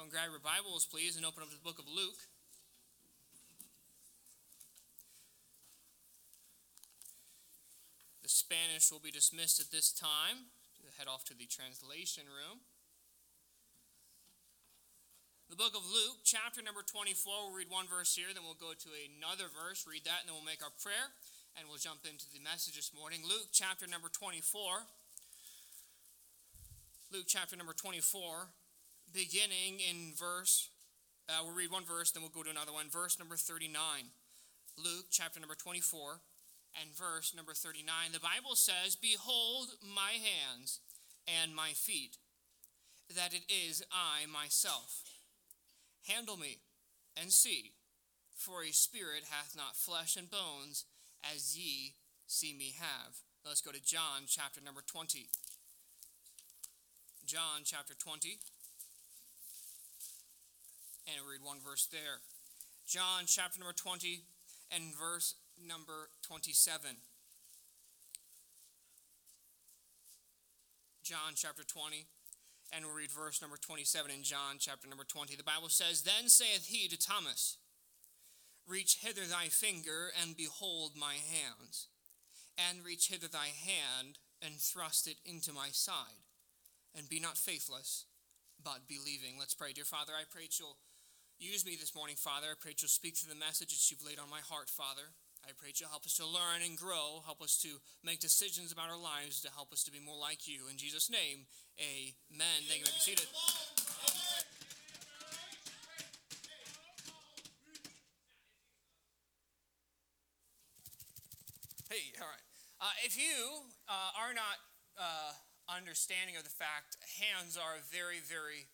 And grab your Bibles, please, and open up to the book of Luke. The Spanish will be dismissed at this time. Head off to the translation room. The book of Luke, chapter number 24. We'll read one verse here, then we'll go to another verse, read that, and then we'll make our prayer, and we'll jump into the message this morning. Luke, chapter number 24. Luke, chapter number 24, beginning in verse, uh, we'll read one verse, then we'll go to another one. Verse number 39. Luke, chapter number 24, and verse number 39. The Bible says, Behold my hands and my feet, that it is I myself. Handle me and see, for a spirit hath not flesh and bones, as ye see me have. Let's go to John chapter number 20. John chapter 20. And read one verse there. John chapter number 20 and verse number 27. John chapter 20, and we'll read verse number 27 in John chapter number 20. The Bible says, Then saith he to Thomas, Reach hither thy finger, and behold my hands, and reach hither thy hand, and thrust it into my side, and be not faithless, but believing. Let's pray. Dear Father, I pray that you'll use me this morning, Father. I pray that you'll speak through the message that you've laid on my heart, Father. I pray that you'll help us to learn and grow, help us to make decisions about our lives to help us to be more like you. In Jesus' name, amen. Thank you. May be seated. Hey, all right. Uh, if you uh, are not uh, understanding of the fact, hands are a very, very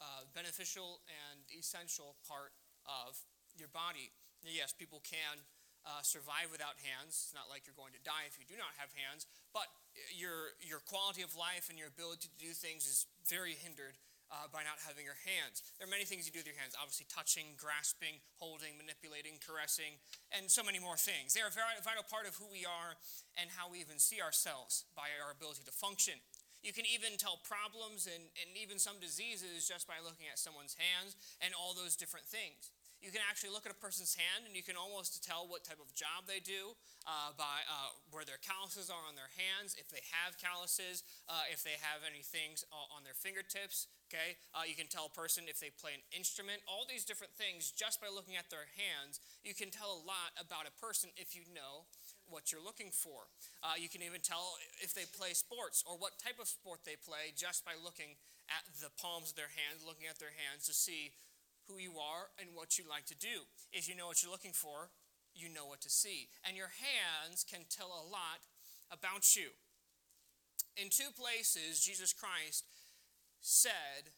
uh, beneficial and essential part of your body. Yes, people can uh, survive without hands. It's not like you're going to die if you do not have hands, but your, your quality of life and your ability to do things is very hindered uh, by not having your hands. There are many things you do with your hands obviously, touching, grasping, holding, manipulating, caressing, and so many more things. They are a very vital part of who we are and how we even see ourselves by our ability to function. You can even tell problems and, and even some diseases just by looking at someone's hands and all those different things. You can actually look at a person's hand and you can almost tell what type of job they do uh, by uh, where their calluses are on their hands, if they have calluses, uh, if they have any things on their fingertips. Okay, uh, you can tell a person if they play an instrument. All these different things just by looking at their hands, you can tell a lot about a person if you know what you're looking for. Uh, you can even tell if they play sports or what type of sport they play just by looking at the palms of their hands, looking at their hands to see who you are and what you like to do. If you know what you're looking for, you know what to see. And your hands can tell a lot about you. In two places, Jesus Christ said,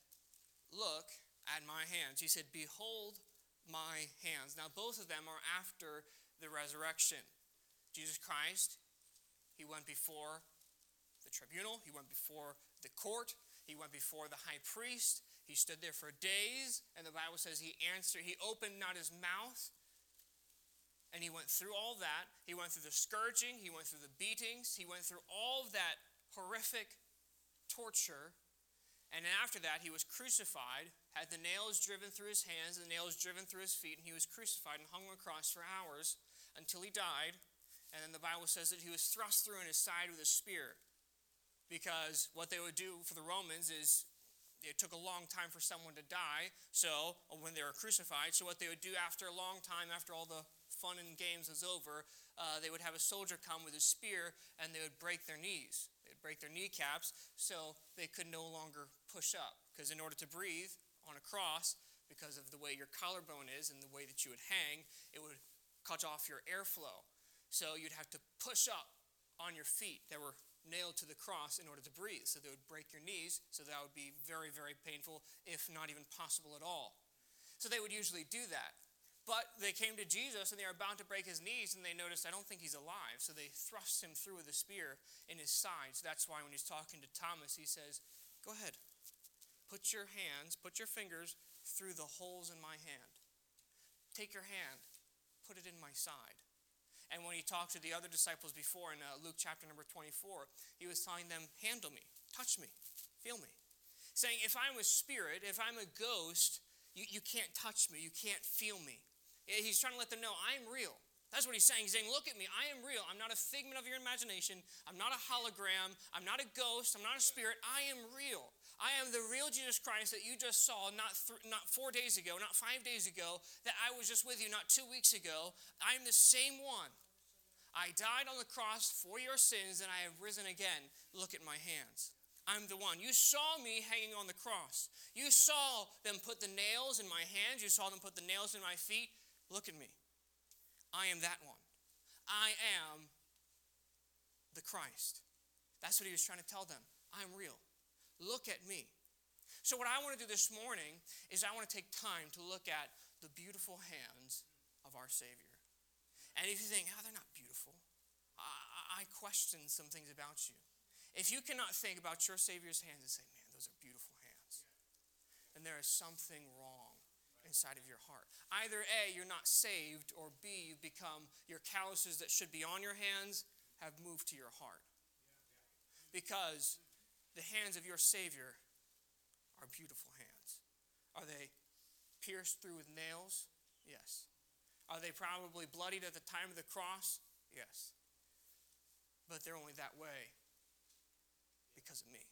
Look at my hands. He said, Behold my hands. Now, both of them are after the resurrection. Jesus Christ, he went before the tribunal, he went before the court, he went before the high priest, he stood there for days, and the Bible says he answered, he opened not his mouth. And he went through all that. He went through the scourging, he went through the beatings, he went through all that horrific torture. And after that, he was crucified, had the nails driven through his hands, the nails driven through his feet, and he was crucified and hung on a cross for hours until he died. And then the Bible says that he was thrust through in his side with a spear. Because what they would do for the Romans is it took a long time for someone to die, so when they were crucified, so what they would do after a long time, after all the fun and games was over, uh, they would have a soldier come with a spear and they would break their knees. They'd break their kneecaps so they could no longer push up. Because in order to breathe on a cross, because of the way your collarbone is and the way that you would hang, it would cut off your airflow. So you'd have to push up on your feet. that were nailed to the cross in order to breathe. So they would break your knees, so that would be very, very painful, if not even possible at all. So they would usually do that. But they came to Jesus and they were about to break his knees and they noticed, I don't think he's alive. So they thrust him through with a spear in his side. So that's why when he's talking to Thomas, he says, Go ahead. Put your hands, put your fingers through the holes in my hand. Take your hand, put it in my side. And when he talked to the other disciples before in uh, Luke chapter number 24, he was telling them, Handle me, touch me, feel me. saying, if I'm a spirit, if I'm a ghost, you, you can't touch me, you can't feel me. He's trying to let them know I'm real. That's what he's saying. He's saying, Look at me. I am real. I'm not a figment of your imagination. I'm not a hologram. I'm not a ghost. I'm not a spirit. I am real. I am the real Jesus Christ that you just saw not, th- not four days ago, not five days ago, that I was just with you not two weeks ago. I'm the same one. I died on the cross for your sins and I have risen again. Look at my hands. I'm the one. You saw me hanging on the cross. You saw them put the nails in my hands. You saw them put the nails in my feet. Look at me. I am that one. I am the Christ. That's what he was trying to tell them. I'm real. Look at me. So, what I want to do this morning is I want to take time to look at the beautiful hands of our Savior. And if you think, oh, they're not beautiful, I, I question some things about you. If you cannot think about your Savior's hands and say, man, those are beautiful hands, then there is something wrong inside of your heart. Either A, you're not saved, or B, you've become, your calluses that should be on your hands have moved to your heart. Because the hands of your Savior are beautiful hands. Are they pierced through with nails? Yes. Are they probably bloodied at the time of the cross? Yes. But they're only that way because of me.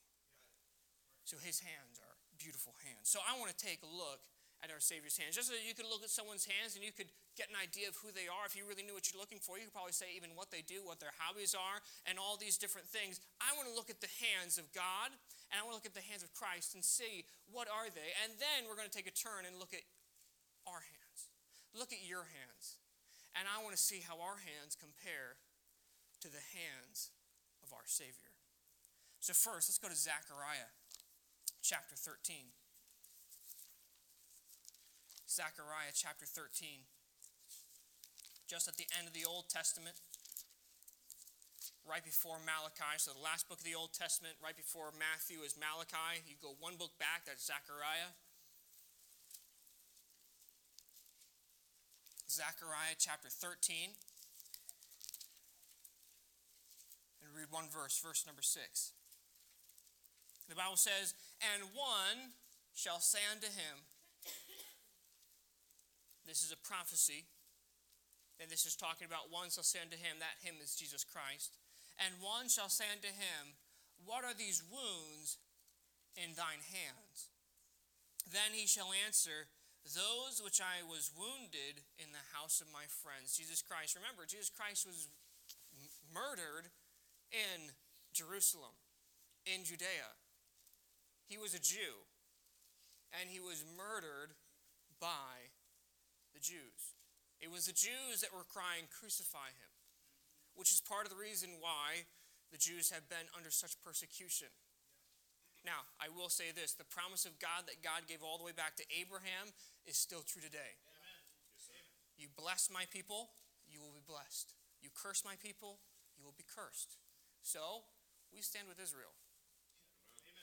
So his hands are beautiful hands. So I want to take a look at our Savior's hands. Just so you could look at someone's hands and you could get an idea of who they are. If you really knew what you're looking for, you could probably say even what they do, what their hobbies are, and all these different things. I want to look at the hands of God and I want to look at the hands of Christ and see what are they. And then we're going to take a turn and look at our hands. Look at your hands. And I want to see how our hands compare to the hands of our Savior. So, first, let's go to Zechariah chapter 13. Zechariah chapter 13. Just at the end of the Old Testament, right before Malachi. So, the last book of the Old Testament, right before Matthew, is Malachi. You go one book back, that's Zechariah. Zechariah chapter 13. And read one verse, verse number 6. The Bible says, And one shall say unto him, this is a prophecy. And this is talking about one shall say unto him, that him is Jesus Christ. And one shall say unto him, What are these wounds in thine hands? Then he shall answer, Those which I was wounded in the house of my friends. Jesus Christ. Remember, Jesus Christ was murdered in Jerusalem, in Judea. He was a Jew, and he was murdered by the Jews. It was the Jews that were crying, Crucify him, which is part of the reason why the Jews have been under such persecution. Now, I will say this the promise of God that God gave all the way back to Abraham is still true today. You bless my people, you will be blessed. You curse my people, you will be cursed. So, we stand with Israel.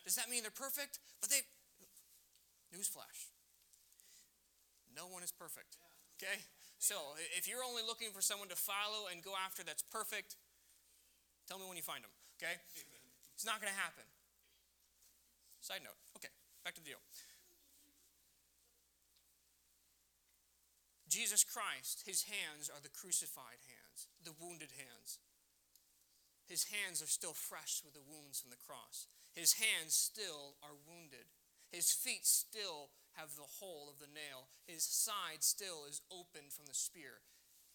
Does that mean they're perfect? But they, newsflash, no one is perfect. Okay? So if you're only looking for someone to follow and go after that's perfect, tell me when you find them. Okay? It's not going to happen. Side note. Okay, back to the deal. Jesus Christ, his hands are the crucified hands, the wounded hands. His hands are still fresh with the wounds from the cross. His hands still are wounded. His feet still have the hole of the nail. His side still is open from the spear.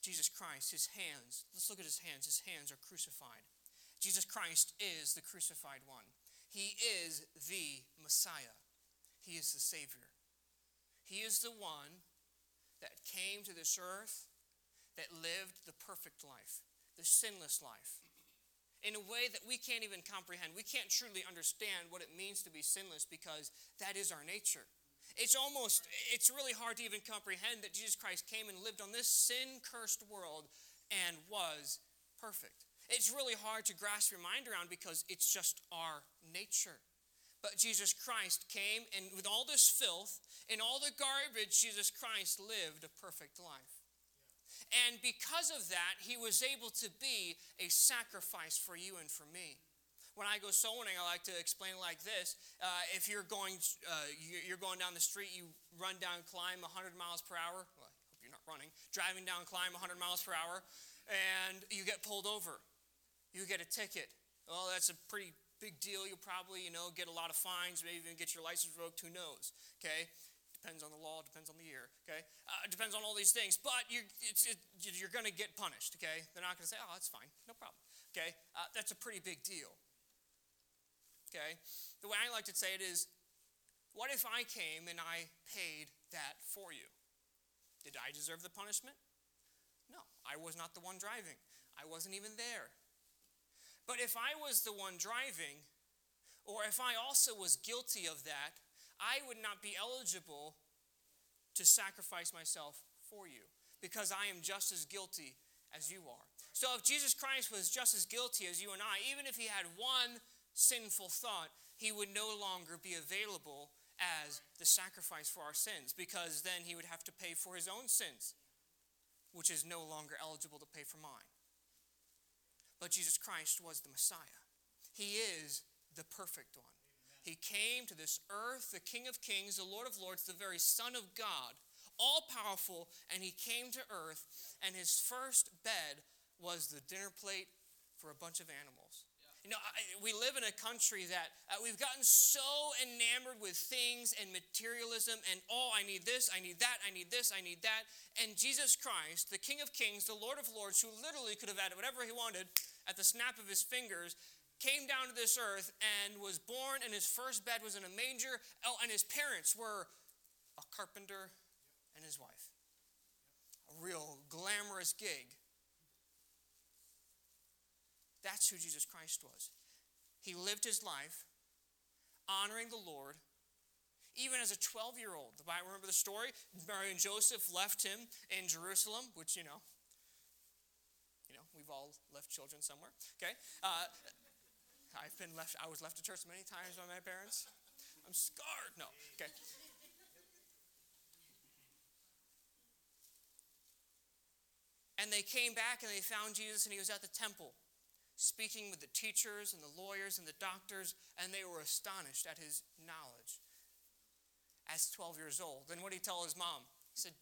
Jesus Christ, his hands, let's look at his hands. His hands are crucified. Jesus Christ is the crucified one. He is the Messiah. He is the Savior. He is the one that came to this earth that lived the perfect life, the sinless life, in a way that we can't even comprehend. We can't truly understand what it means to be sinless because that is our nature. It's almost, it's really hard to even comprehend that Jesus Christ came and lived on this sin cursed world and was perfect. It's really hard to grasp your mind around because it's just our nature. But Jesus Christ came, and with all this filth and all the garbage, Jesus Christ lived a perfect life. And because of that, he was able to be a sacrifice for you and for me. When I go soul winning, I like to explain it like this: uh, If you're going, uh, you're going down the street, you run down, climb 100 miles per hour. Well, I hope you're not running. Driving down, climb 100 miles per hour, and you get pulled over. You get a ticket. Well, that's a pretty big deal. You'll probably, you know, get a lot of fines, maybe even get your license revoked. Who knows? Okay. Depends on the law, depends on the year, okay? Uh, depends on all these things, but you're, it, you're going to get punished, okay? They're not going to say, oh, that's fine, no problem, okay? Uh, that's a pretty big deal. Okay? The way I like to say it is what if I came and I paid that for you? Did I deserve the punishment? No, I was not the one driving. I wasn't even there. But if I was the one driving, or if I also was guilty of that, I would not be eligible to sacrifice myself for you because I am just as guilty as you are. So if Jesus Christ was just as guilty as you and I, even if he had one sinful thought, he would no longer be available as the sacrifice for our sins because then he would have to pay for his own sins, which is no longer eligible to pay for mine. But Jesus Christ was the Messiah. He is the perfect one. He came to this earth, the King of Kings, the Lord of Lords, the very Son of God, all powerful, and he came to earth, and his first bed was the dinner plate for a bunch of animals. You know, I, we live in a country that uh, we've gotten so enamored with things and materialism and, oh, I need this, I need that, I need this, I need that. And Jesus Christ, the King of Kings, the Lord of Lords, who literally could have had whatever he wanted at the snap of his fingers, came down to this earth and was born, and his first bed was in a manger. Oh, and his parents were a carpenter and his wife. A real glamorous gig. That's who Jesus Christ was. He lived his life honoring the Lord, even as a 12 year old. Bible, remember the story? Mary and Joseph left him in Jerusalem, which, you know, you know, we've all left children somewhere, okay? Uh, I've been left, I was left at church many times by my parents. I'm scarred. No, okay. And they came back and they found Jesus and he was at the temple speaking with the teachers and the lawyers and the doctors, and they were astonished at his knowledge as 12 years old. And what did he tell his mom? He said,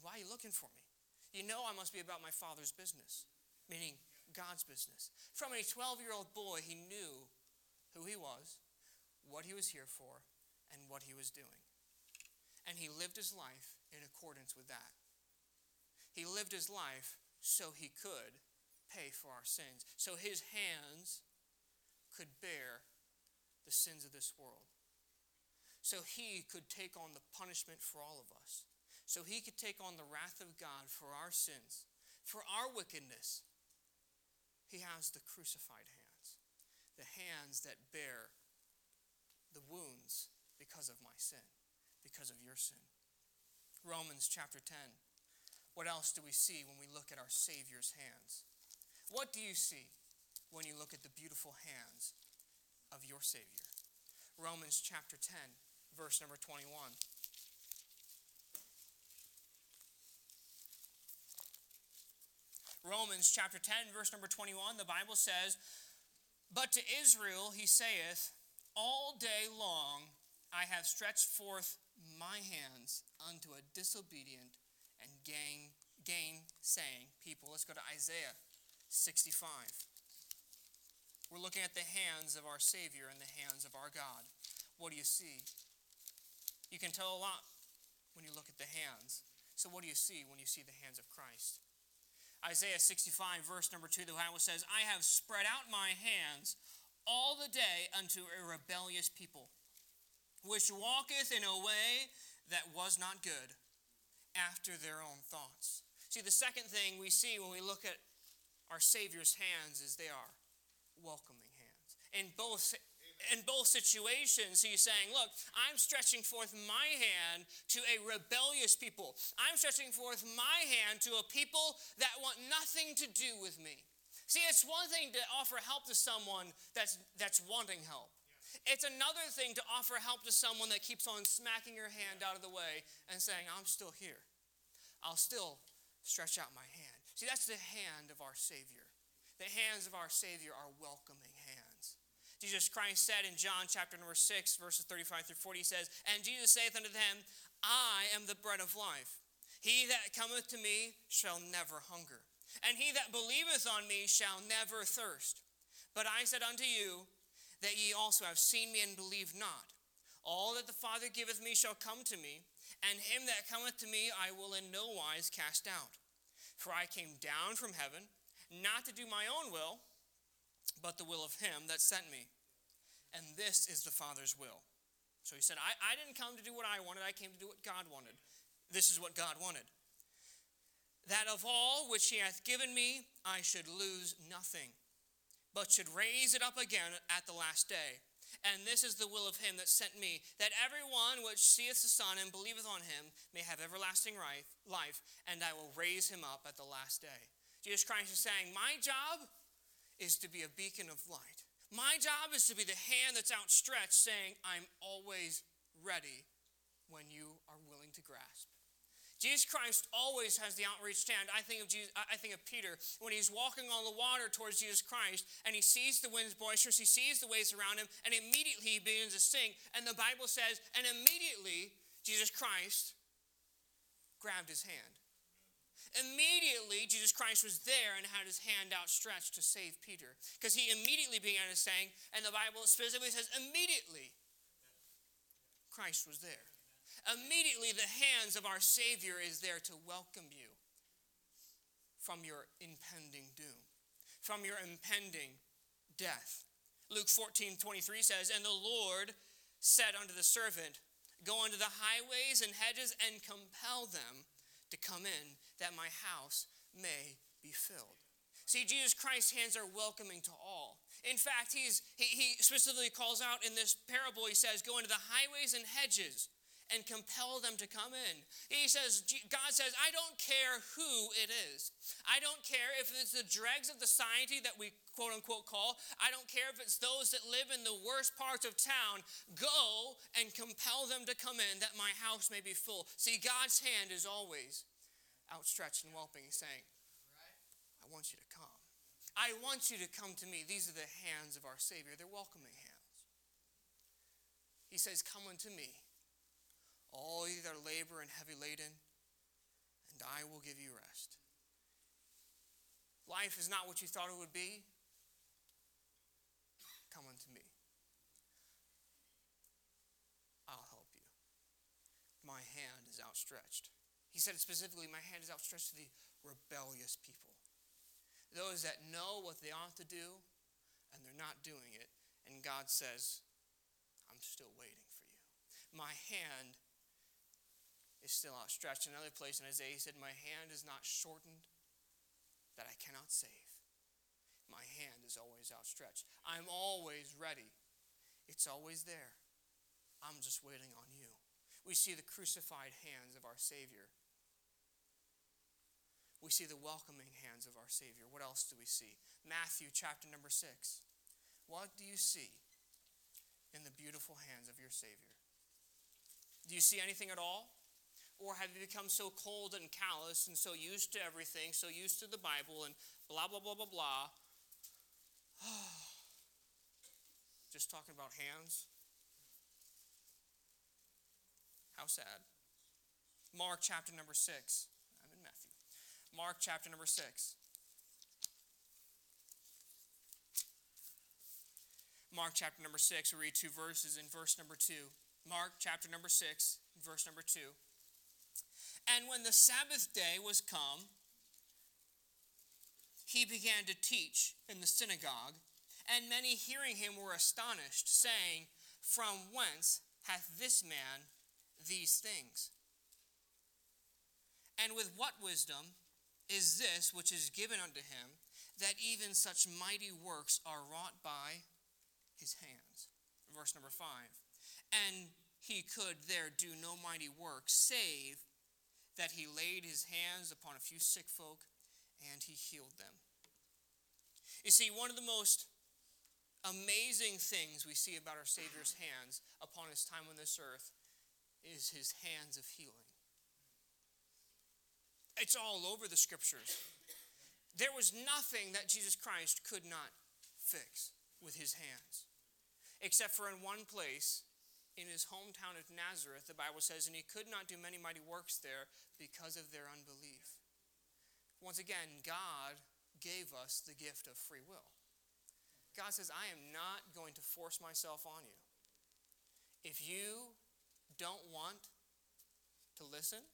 Why are you looking for me? You know I must be about my father's business, meaning God's business. From a 12 year old boy, he knew who he was, what he was here for, and what he was doing. And he lived his life in accordance with that. He lived his life so he could pay for our sins, so his hands could bear the sins of this world. So he could take on the punishment for all of us. So he could take on the wrath of God for our sins, for our wickedness. He has the crucified hands, the hands that bear the wounds because of my sin, because of your sin. Romans chapter 10. What else do we see when we look at our Savior's hands? What do you see when you look at the beautiful hands of your Savior? Romans chapter 10, verse number 21. Romans chapter 10, verse number 21, the Bible says, But to Israel he saith, All day long I have stretched forth my hands unto a disobedient and gain-saying people. Let's go to Isaiah 65. We're looking at the hands of our Savior and the hands of our God. What do you see? You can tell a lot when you look at the hands. So, what do you see when you see the hands of Christ? Isaiah 65, verse number 2, the Bible says, I have spread out my hands all the day unto a rebellious people, which walketh in a way that was not good, after their own thoughts. See, the second thing we see when we look at our Savior's hands as they are welcoming hands. In both in both situations, he's saying, Look, I'm stretching forth my hand to a rebellious people. I'm stretching forth my hand to a people that want nothing to do with me. See, it's one thing to offer help to someone that's, that's wanting help. It's another thing to offer help to someone that keeps on smacking your hand out of the way and saying, I'm still here. I'll still stretch out my hand. See, that's the hand of our Savior. The hands of our Savior are welcoming hands. Jesus Christ said in John chapter number 6, verses 35 through 40, he says, And Jesus saith unto them, I am the bread of life. He that cometh to me shall never hunger, and he that believeth on me shall never thirst. But I said unto you, that ye also have seen me and believe not. All that the Father giveth me shall come to me, and him that cometh to me I will in no wise cast out. For I came down from heaven, not to do my own will, but the will of him that sent me. And this is the Father's will. So he said, I, I didn't come to do what I wanted, I came to do what God wanted. This is what God wanted. That of all which he hath given me, I should lose nothing, but should raise it up again at the last day. And this is the will of him that sent me, that everyone which seeth the Son and believeth on him may have everlasting life, and I will raise him up at the last day. Jesus Christ is saying, My job is to be a beacon of light. My job is to be the hand that's outstretched, saying, I'm always ready when you are willing to grasp. Jesus Christ always has the outreached hand. I think of Jesus, I think of Peter when he's walking on the water towards Jesus Christ and he sees the winds boisterous, he sees the waves around him, and immediately he begins to sink. And the Bible says, and immediately Jesus Christ grabbed his hand. Immediately, Jesus Christ was there and had his hand outstretched to save Peter. Because he immediately began to sing, and the Bible specifically says, immediately, Christ was there. Immediately, the hands of our Savior is there to welcome you from your impending doom, from your impending death. Luke 14 23 says, And the Lord said unto the servant, Go unto the highways and hedges and compel them to come in that my house may be filled. See, Jesus Christ's hands are welcoming to all. In fact, he's, he, he specifically calls out in this parable, he says, Go into the highways and hedges and compel them to come in. He says, God says, I don't care who it is. I don't care if it's the dregs of the society that we quote unquote call. I don't care if it's those that live in the worst parts of town. Go and compel them to come in that my house may be full. See, God's hand is always outstretched and welcoming, saying, I want you to come. I want you to come to me. These are the hands of our Savior. They're welcoming hands. He says, Come unto me all ye that are labor and heavy laden, and I will give you rest. Life is not what you thought it would be. Come unto me. I'll help you. My hand is outstretched. He said specifically, My hand is outstretched to the rebellious people. Those that know what they ought to do and they're not doing it. And God says, I'm still waiting for you. My hand is still outstretched. Another place in Isaiah, he said, My hand is not shortened that I cannot save. My hand is always outstretched. I'm always ready. It's always there. I'm just waiting on you. We see the crucified hands of our Savior. We see the welcoming hands of our Savior. What else do we see? Matthew chapter number six. What do you see in the beautiful hands of your Savior? Do you see anything at all? Or have you become so cold and callous and so used to everything, so used to the Bible and blah, blah, blah, blah, blah? Just talking about hands? How sad. Mark chapter number 6. I'm in Matthew. Mark chapter number 6. Mark chapter number 6, we read two verses in verse number 2. Mark chapter number 6, verse number 2. And when the Sabbath day was come, he began to teach in the synagogue, and many hearing him were astonished, saying, From whence hath this man these things? And with what wisdom is this which is given unto him, that even such mighty works are wrought by his hands? Verse number five. And he could there do no mighty work, save that he laid his hands upon a few sick folk and he healed them. You see, one of the most amazing things we see about our Savior's hands upon his time on this earth is his hands of healing. It's all over the scriptures. There was nothing that Jesus Christ could not fix with his hands. except for in one place, in his hometown of Nazareth, the Bible says, and he could not do many mighty works there because of their unbelief. Once again, God gave us the gift of free will. God says, I am not going to force myself on you. If you don't want to listen,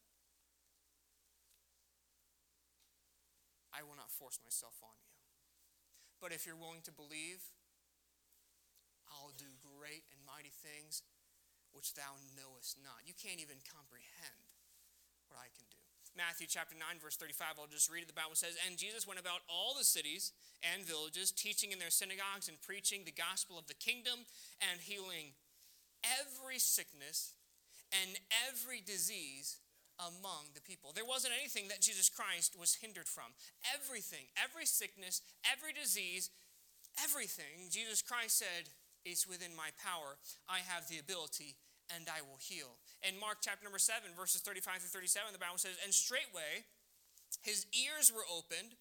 I will not force myself on you. But if you're willing to believe, I'll do great and mighty things which thou knowest not. You can't even comprehend what I can do. Matthew chapter 9, verse 35, I'll just read it. The Bible says, And Jesus went about all the cities and villages, teaching in their synagogues and preaching the gospel of the kingdom and healing every sickness and every disease among the people. There wasn't anything that Jesus Christ was hindered from. Everything, every sickness, every disease, everything, Jesus Christ said, is within my power. I have the ability and I will heal. In Mark chapter number 7, verses 35 through 37, the Bible says, And straightway his ears were opened,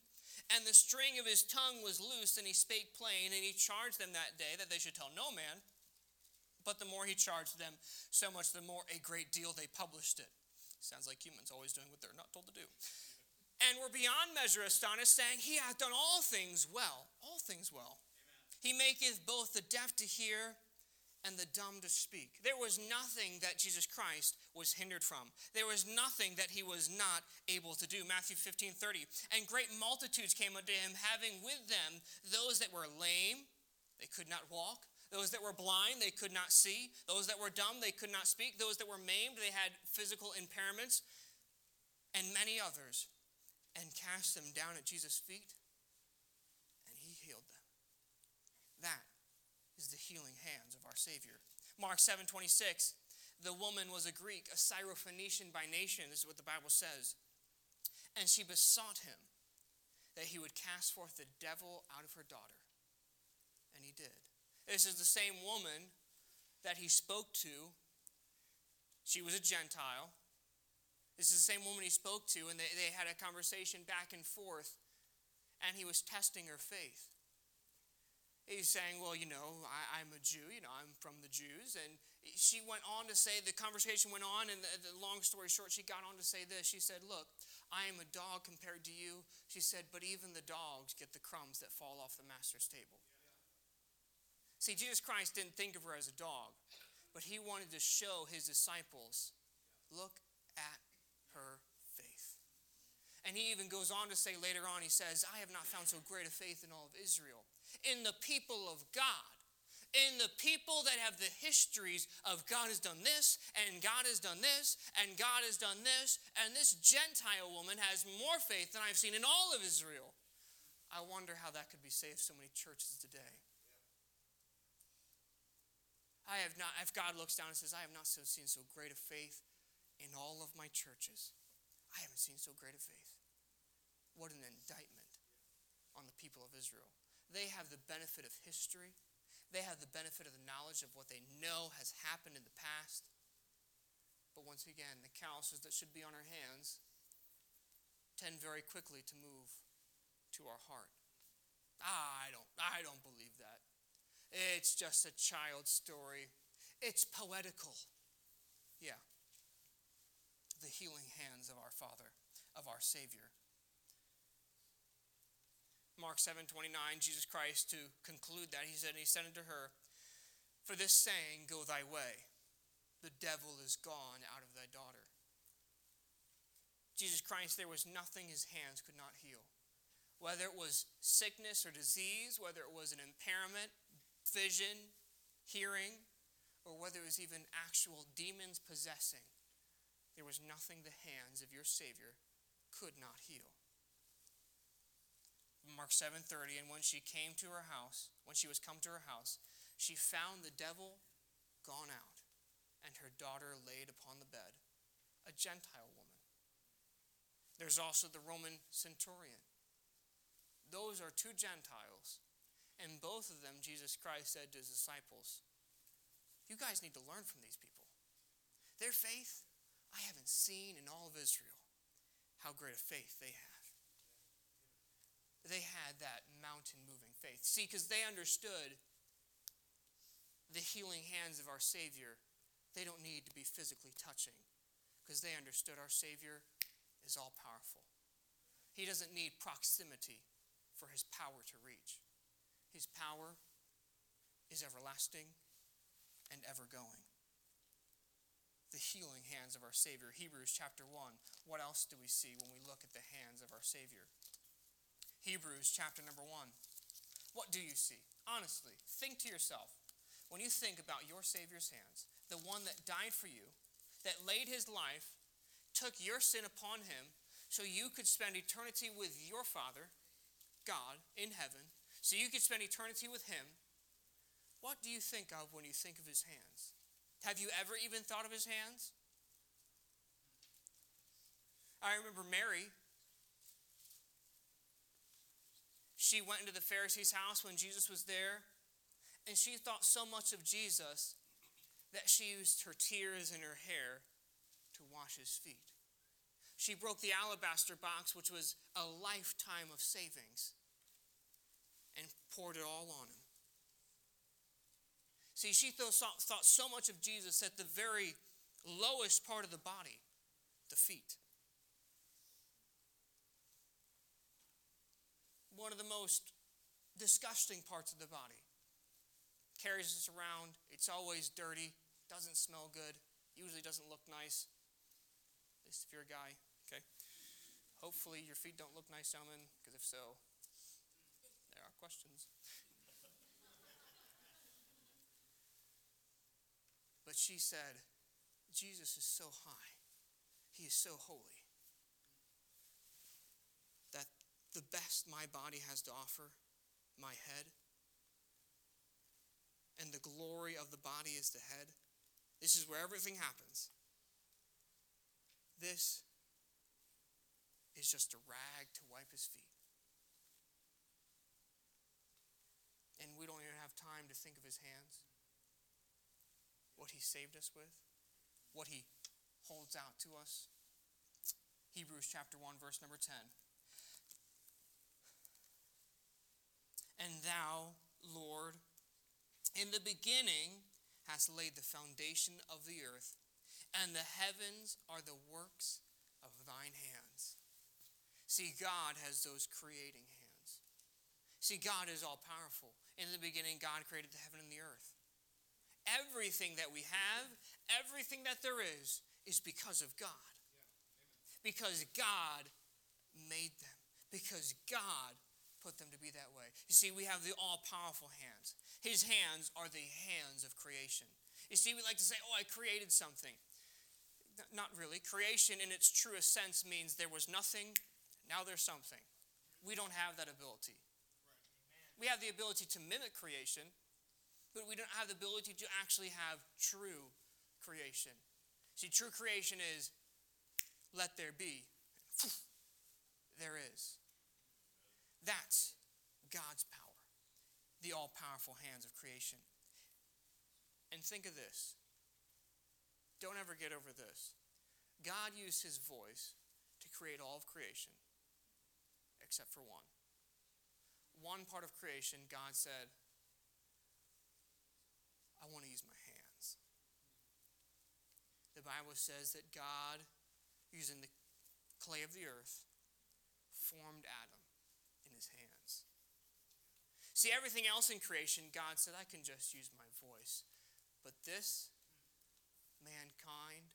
and the string of his tongue was loosed, and he spake plain, and he charged them that day that they should tell no man. But the more he charged them, so much the more a great deal they published it. Sounds like humans always doing what they're not told to do. And were beyond measure astonished, saying, He hath done all things well. All things well. He maketh both the deaf to hear and the dumb to speak. There was nothing that Jesus Christ was hindered from. There was nothing that he was not able to do. Matthew 15 30. And great multitudes came unto him, having with them those that were lame, they could not walk. Those that were blind, they could not see. Those that were dumb, they could not speak. Those that were maimed, they had physical impairments. And many others. And cast them down at Jesus' feet That is the healing hands of our Savior. Mark 7 26, the woman was a Greek, a Syrophoenician by nation. This is what the Bible says. And she besought him that he would cast forth the devil out of her daughter. And he did. This is the same woman that he spoke to. She was a Gentile. This is the same woman he spoke to, and they, they had a conversation back and forth, and he was testing her faith. He's saying, Well, you know, I, am a Jew, you know, I'm from the Jews. And she went on to say, the conversation went on, and the, the, long story short, she got on to say this. She said, Look, I am a dog compared to you. She said, But even the dogs get the crumbs that fall off the master's table. See, Jesus Christ didn't think of her as a dog, but he wanted to show his disciples look at her faith. And he even goes on to say later on, he says, I have not found so great a faith in all of Israel in the people of God. In the people that have the histories of God has done this, and God has done this, and God has done this, and this Gentile woman has more faith than I've seen in all of Israel. I wonder how that could be saved so many churches today. I have not, if God looks down and says, I have not so seen so great a faith in all of my churches, I haven't seen so great a faith. What an indictment on the people of Israel. They have the benefit of history. They have the benefit of the knowledge of what they know has happened in the past. But once again, the calluses that should be on our hands tend very quickly to move to our heart. I don't I don't believe that. It's just a child's story. It's poetical. Yeah. The healing hands of our Father, of our Savior. Mark 7 29, Jesus Christ, to conclude that, he said, and he said unto her, For this saying, go thy way. The devil is gone out of thy daughter. Jesus Christ, there was nothing his hands could not heal. Whether it was sickness or disease, whether it was an impairment, vision, hearing, or whether it was even actual demons possessing, there was nothing the hands of your Savior could not heal. Mark 7:30 and when she came to her house, when she was come to her house, she found the devil gone out and her daughter laid upon the bed, a Gentile woman. There's also the Roman centurion. Those are two Gentiles. And both of them, Jesus Christ said to his disciples, You guys need to learn from these people. Their faith, I haven't seen in all of Israel how great a faith they have they had that mountain moving faith. See, because they understood the healing hands of our Savior, they don't need to be physically touching because they understood our Savior is all powerful. He doesn't need proximity for his power to reach. His power is everlasting and ever going. The healing hands of our Savior. Hebrews chapter 1. What else do we see when we look at the hands of our Savior? Hebrews chapter number 1. What do you see? Honestly, think to yourself. When you think about your Savior's hands, the one that died for you, that laid his life, took your sin upon him, so you could spend eternity with your Father, God, in heaven, so you could spend eternity with him, what do you think of when you think of his hands? Have you ever even thought of his hands? I remember Mary. She went into the Pharisee's house when Jesus was there, and she thought so much of Jesus that she used her tears and her hair to wash his feet. She broke the alabaster box, which was a lifetime of savings, and poured it all on him. See, she thought, so much of Jesus that the very lowest part of the body, the feet. One of the most disgusting parts of the body. Carries us around. It's always dirty, doesn't smell good, usually doesn't look nice least if you're a guy, okay? Hopefully your feet don't look nice, gentlemen, because if so, there are questions. but she said, Jesus is so high, he is so holy, that the best my body has to offer, my head, and the glory of the body is the head. This is where everything happens. This is just a rag to wipe his feet. And we don't even have time to think of his hands, what he saved us with, what he holds out to us. Hebrews chapter 1, verse number 10. And thou, Lord, in the beginning hast laid the foundation of the earth and the heavens are the works of thine hands. See, God has those creating hands. See, God is all powerful. In the beginning, God created the heaven and the earth. Everything that we have, everything that there is, is because of God. Because God made them. Because God put them to be that way. You see, we have the all powerful hands. His hands are the hands of creation. You see, we like to say, oh, I created something not really. Creation, in its truest sense, means there was nothing, now there's something. We don't have that ability. We have the ability to mimic creation, but we don't have the ability to actually have true creation. See, true creation is let there be. There is. That's God's power, the all powerful hands of creation. And think of this don't ever get over this. God used his voice to create all of creation, except for one. One part of creation, God said, I want to use my hands. The Bible says that God, using the clay of the earth, formed Adam. See, everything else in creation, God said, I can just use my voice. But this, mankind,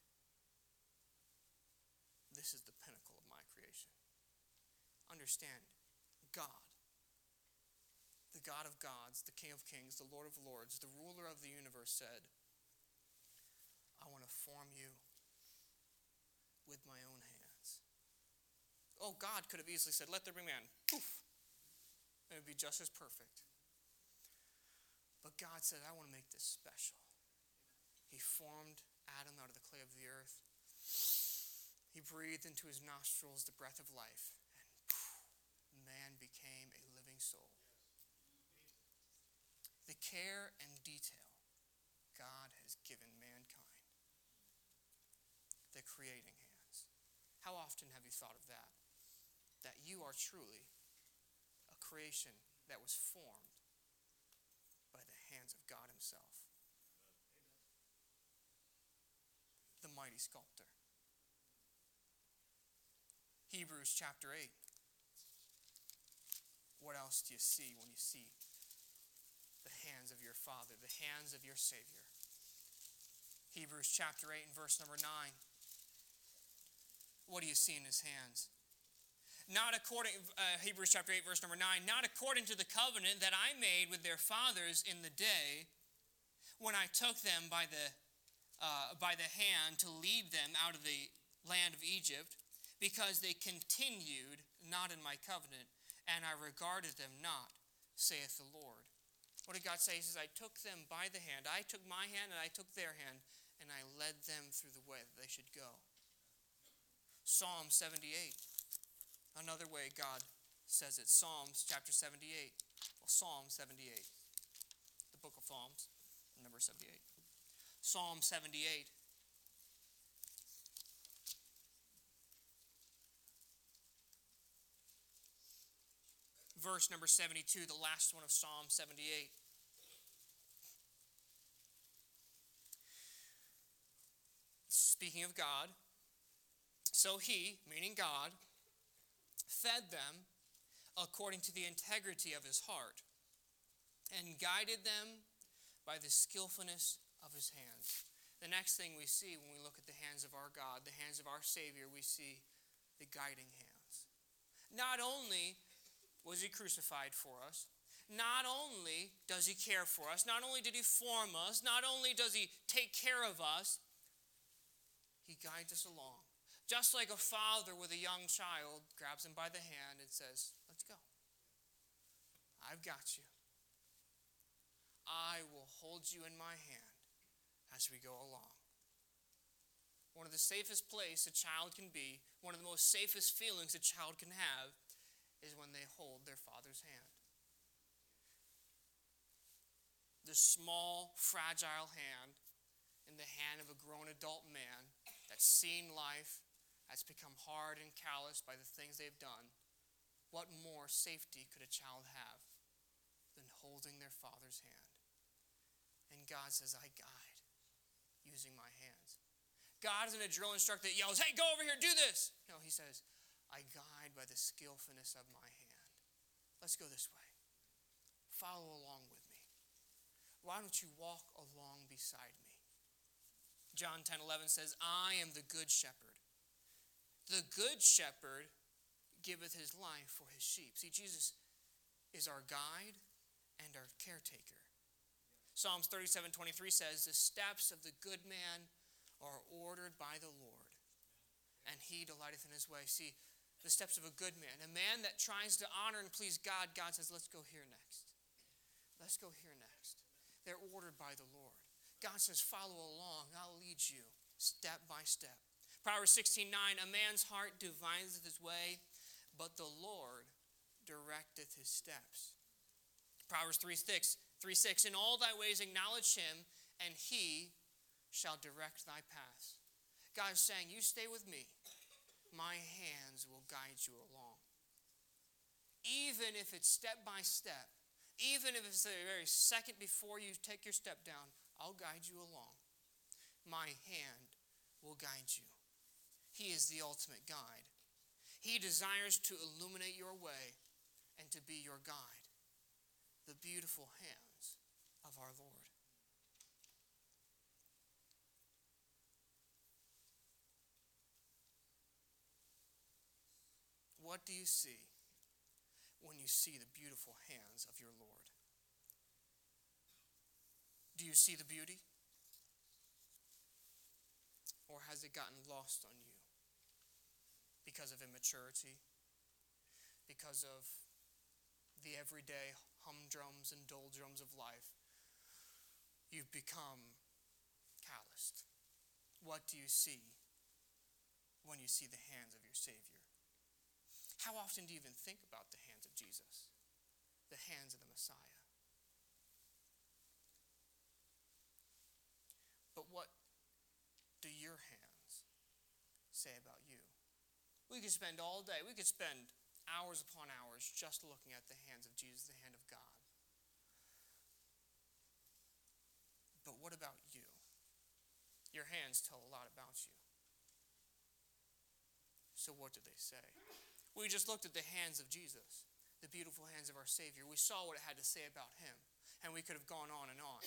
this is the pinnacle of my creation. Understand, God, the God of gods, the King of kings, the Lord of lords, the ruler of the universe said, I want to form you with my own hands. Oh, God could have easily said, Let there be man. Poof. It would be just as perfect. But God said, I want to make this special. He formed Adam out of the clay of the earth. He breathed into his nostrils the breath of life, and man became a living soul. The care and detail God has given mankind, the creating hands. How often have you thought of that? That you are truly creation that was formed by the hands of God Himself, the mighty sculptor. Hebrews chapter 8. What else do you see when you see the hands of your Father, the hands of your Savior? Hebrews chapter 8 and verse number 9. What do you see in his hands? Not according, uh, Hebrews chapter 8, verse number 9, not according to the covenant that I made with their fathers in the day when I took them by the, uh, by the hand to lead them out of the land of Egypt, because they continued not in my covenant, and I regarded them not, saith the Lord. What did God say? He says, I took them by the hand. I took my hand and I took their hand, and I led them through the way that they should go. Psalm 78. Another way God says it. Psalms chapter 78. Well, Psalm 78. The book of Psalms, number 78. Psalm 78. Verse number 72, the last one of Psalm 78. Speaking of God, so he, meaning God, fed them according to the integrity of his heart and guided them by the skillfulness of his hands. The next thing we see when we look at the hands of our God, the hands of our Savior, we see the guiding hands. Not only was he crucified for us, not only does he care for us, not only did he form us, not only does he take care of us, he guides us along. Just like a father with a young child grabs him by the hand and says, Let's go. I've got you. I will hold you in my hand as we go along. One of the safest places a child can be, one of the most safest feelings a child can have, is when they hold their father's hand. The small, fragile hand in the hand of a grown adult man that's seen life, has become hard and callous by the things they've done, what more safety could a child have than holding their father's hand? And God says, I guide using my hands. God isn't a drill instructor that yells, Hey, go over here, do this. No, He says, I guide by the skillfulness of my hand. Let's go this way. Follow along with me. Why don't you walk along beside me? John 10 11 says, I am the good shepherd. The good shepherd giveth his life for his sheep. See, Jesus is our guide and our caretaker. Psalms 37 23 says, The steps of the good man are ordered by the Lord, and he delighteth in his way. See, the steps of a good man, a man that tries to honor and please God, God says, Let's go here next. Let's go here next. They're ordered by the Lord. God says, Follow along, I'll lead you step by step. Proverbs 16 9, a man's heart deviseth his way, but the Lord directeth his steps. Proverbs 3 6, 3 6, in all thy ways acknowledge him, and he shall direct thy paths. God is saying, You stay with me, my hands will guide you along. Even if it's step by step, even if it's the very second before you take your step down, I'll guide you along. My hand will guide you. He is the ultimate guide. He desires to illuminate your way and to be your guide. The beautiful hands of our Lord. What do you see when you see the beautiful hands of your Lord? Do you see the beauty? Or has it gotten lost on you because of immaturity? Because of the everyday humdrums and doldrums of life? You've become calloused. What do you see when you see the hands of your Savior? How often do you even think about the hands of Jesus, the hands of the Messiah? But what do your hands say about you? We could spend all day, we could spend hours upon hours just looking at the hands of Jesus, the hand of God. But what about you? Your hands tell a lot about you. So, what did they say? We just looked at the hands of Jesus, the beautiful hands of our Savior. We saw what it had to say about him, and we could have gone on and on.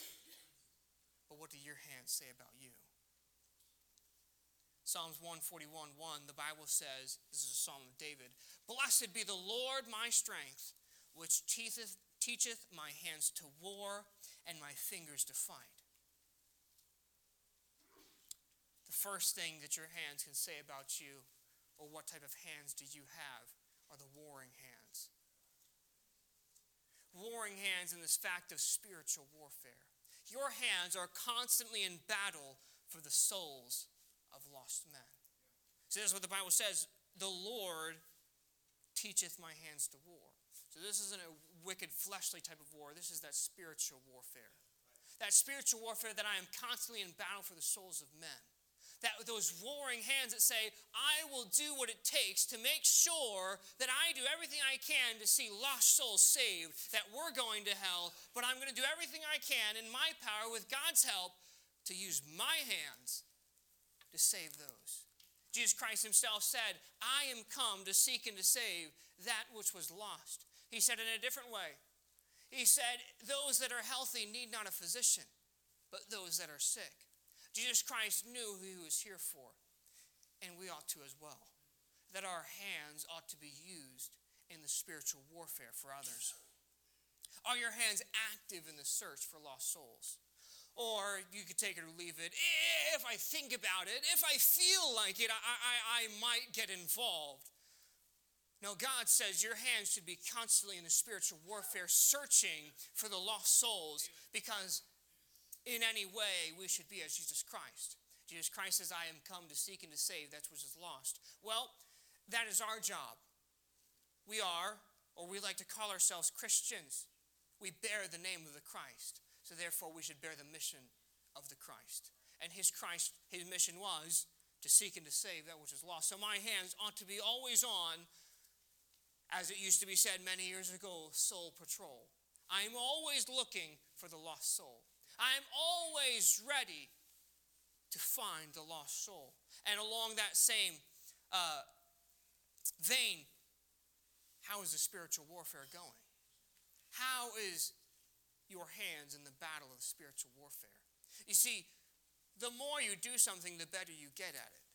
But what do your hands say about you? Psalms 141 1, the Bible says, this is a psalm of David Blessed be the Lord my strength, which teacheth, teacheth my hands to war and my fingers to fight. The first thing that your hands can say about you or what type of hands do you have are the warring hands. Warring hands in this fact of spiritual warfare. Your hands are constantly in battle for the souls of lost men. So, this is what the Bible says the Lord teacheth my hands to war. So, this isn't a wicked fleshly type of war, this is that spiritual warfare. That spiritual warfare that I am constantly in battle for the souls of men that those warring hands that say, I will do what it takes to make sure that I do everything I can to see lost souls saved, that we're going to hell, but I'm going to do everything I can in my power with God's help to use my hands to save those. Jesus Christ himself said, I am come to seek and to save that which was lost. He said in a different way. He said, Those that are healthy need not a physician, but those that are sick. Jesus Christ knew who he was here for, and we ought to as well. That our hands ought to be used in the spiritual warfare for others. Are your hands active in the search for lost souls? Or you could take it or leave it. If I think about it, if I feel like it, I, I, I might get involved. No, God says your hands should be constantly in the spiritual warfare, searching for the lost souls, because in any way we should be as Jesus Christ. Jesus Christ says, I am come to seek and to save that which is lost. Well, that is our job. We are, or we like to call ourselves Christians. We bear the name of the Christ. So therefore, we should bear the mission of the Christ. And his Christ, his mission was to seek and to save that which is lost. So my hands ought to be always on, as it used to be said many years ago, soul patrol. I'm always looking for the lost soul. I'm always ready to find the lost soul. And along that same uh, vein, how is the spiritual warfare going? How is your hands in the battle of spiritual warfare? You see, the more you do something, the better you get at it.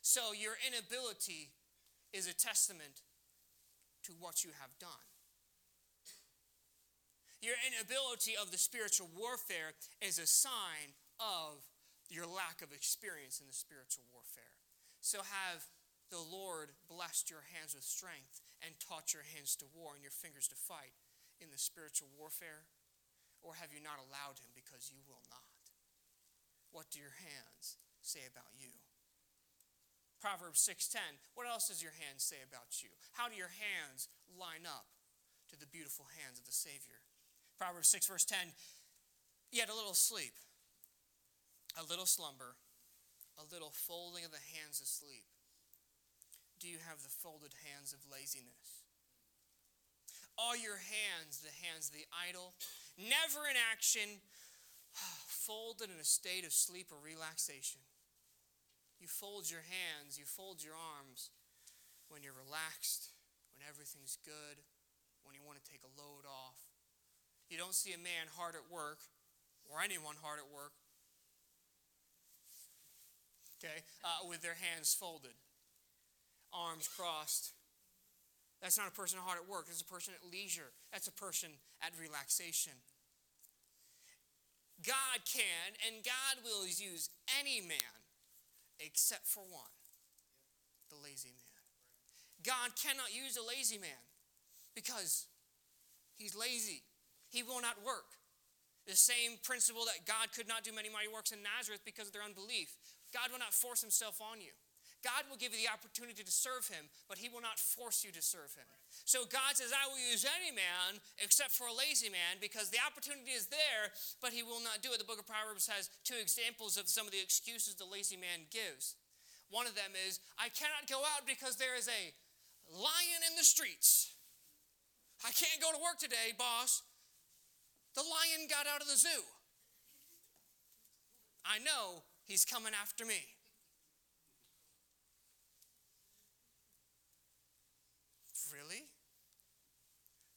So your inability is a testament to what you have done. Your inability of the spiritual warfare is a sign of your lack of experience in the spiritual warfare. So have the Lord blessed your hands with strength and taught your hands to war and your fingers to fight in the spiritual warfare? Or have you not allowed him because you will not? What do your hands say about you? Proverbs 6:10. What else does your hands say about you? How do your hands line up to the beautiful hands of the Savior? Proverbs 6, verse 10 Yet a little sleep, a little slumber, a little folding of the hands asleep. Do you have the folded hands of laziness? Are your hands the hands of the idle, never in action, folded in a state of sleep or relaxation? You fold your hands, you fold your arms when you're relaxed, when everything's good, when you want to take a load off. You don't see a man hard at work, or anyone hard at work, okay, uh, with their hands folded, arms crossed. That's not a person hard at work. That's a person at leisure. That's a person at relaxation. God can and God will use any man except for one the lazy man. God cannot use a lazy man because he's lazy he will not work. The same principle that God could not do many mighty works in Nazareth because of their unbelief. God will not force himself on you. God will give you the opportunity to serve him, but he will not force you to serve him. So God says, I will use any man except for a lazy man because the opportunity is there, but he will not do it. The book of Proverbs has two examples of some of the excuses the lazy man gives. One of them is, I cannot go out because there is a lion in the streets. I can't go to work today, boss. The lion got out of the zoo. I know he's coming after me.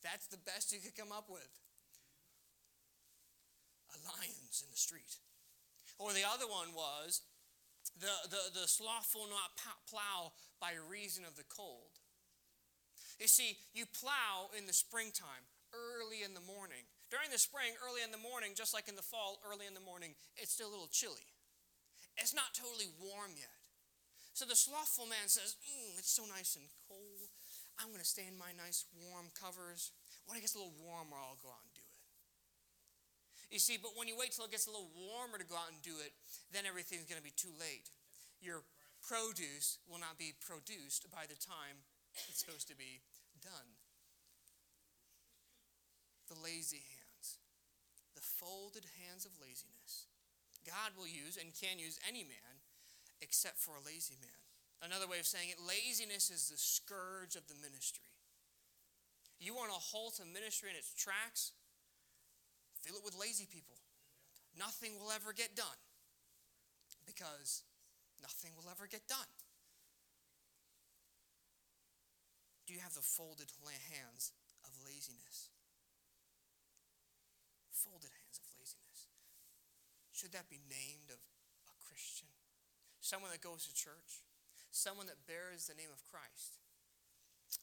That's the best you could come up with. A lion's in the street. Or the other one was the, the, the sloth will not plow by reason of the cold. You see, you plow in the springtime, early in the morning. During the spring, early in the morning, just like in the fall, early in the morning, it's still a little chilly. It's not totally warm yet. So the slothful man says, mm, It's so nice and cold. I'm going to stay in my nice warm covers. When it gets a little warmer, I'll go out and do it. You see, but when you wait till it gets a little warmer to go out and do it, then everything's going to be too late. Your produce will not be produced by the time it's supposed to be done. The lazy hands, the folded hands of laziness. God will use and can use any man except for a lazy man. Another way of saying it, laziness is the scourge of the ministry. You want to halt a ministry in its tracks? Fill it with lazy people. Nothing will ever get done because nothing will ever get done. Do you have the folded hands of laziness? Folded hands of laziness. Should that be named of a Christian? Someone that goes to church? Someone that bears the name of Christ?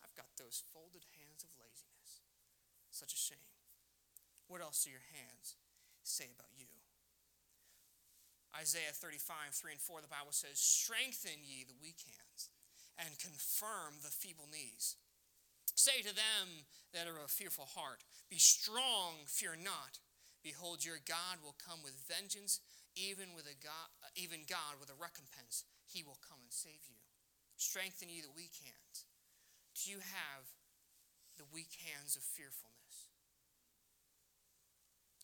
I've got those folded hands of laziness. Such a shame. What else do your hands say about you? Isaiah 35, 3 and 4, the Bible says, Strengthen ye the weak hands and confirm the feeble knees. Say to them that are of fearful heart, Be strong, fear not. Behold, your God will come with vengeance, even with a God, even God with a recompense. He will come and save you. Strengthen ye the weak hands. Do you have the weak hands of fearfulness?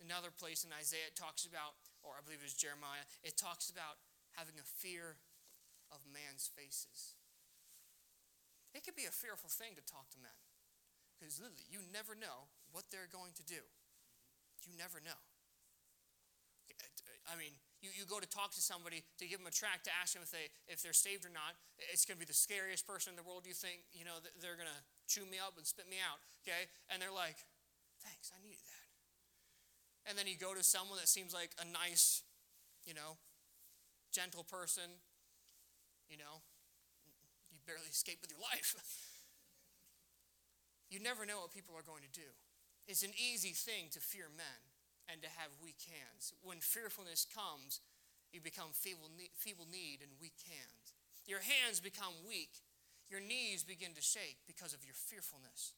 Another place in Isaiah it talks about, or I believe it was Jeremiah, it talks about having a fear of man's faces. It could be a fearful thing to talk to men. Because literally, you never know what they're going to do. You never know. I mean, you, you go to talk to somebody to give them a tract to ask them if, they, if they're saved or not. It's going to be the scariest person in the world. You think, you know, they're going to chew me up and spit me out, okay? And they're like, thanks, I needed that. And then you go to someone that seems like a nice, you know, gentle person, you know, you barely escape with your life. you never know what people are going to do. It's an easy thing to fear men and to have weak hands. When fearfulness comes, you become feeble, feeble need and weak hands. Your hands become weak. Your knees begin to shake because of your fearfulness.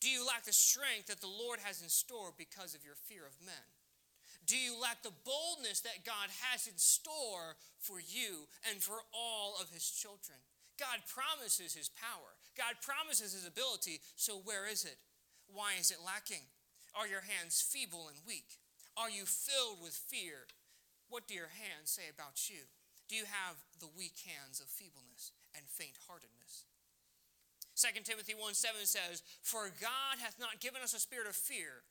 Do you lack the strength that the Lord has in store because of your fear of men? Do you lack the boldness that God has in store for you and for all of his children? God promises his power. God promises his ability. So where is it? Why is it lacking? Are your hands feeble and weak? Are you filled with fear? What do your hands say about you? Do you have the weak hands of feebleness and faint heartedness? 2 Timothy 1 7 says, For God hath not given us a spirit of fear,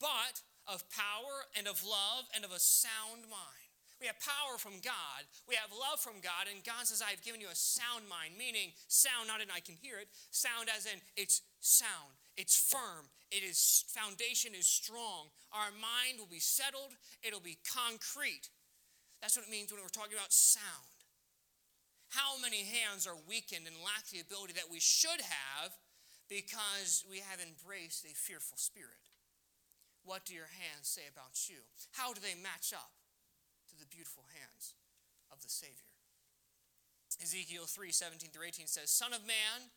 but of power and of love and of a sound mind. We have power from God. We have love from God. And God says, I have given you a sound mind, meaning sound not in I can hear it, sound as in it's sound, it's firm, it is foundation is strong. Our mind will be settled, it'll be concrete. That's what it means when we're talking about sound. How many hands are weakened and lack the ability that we should have because we have embraced a fearful spirit? What do your hands say about you? How do they match up to the beautiful hands of the Savior? Ezekiel 3 17 through 18 says, Son of man,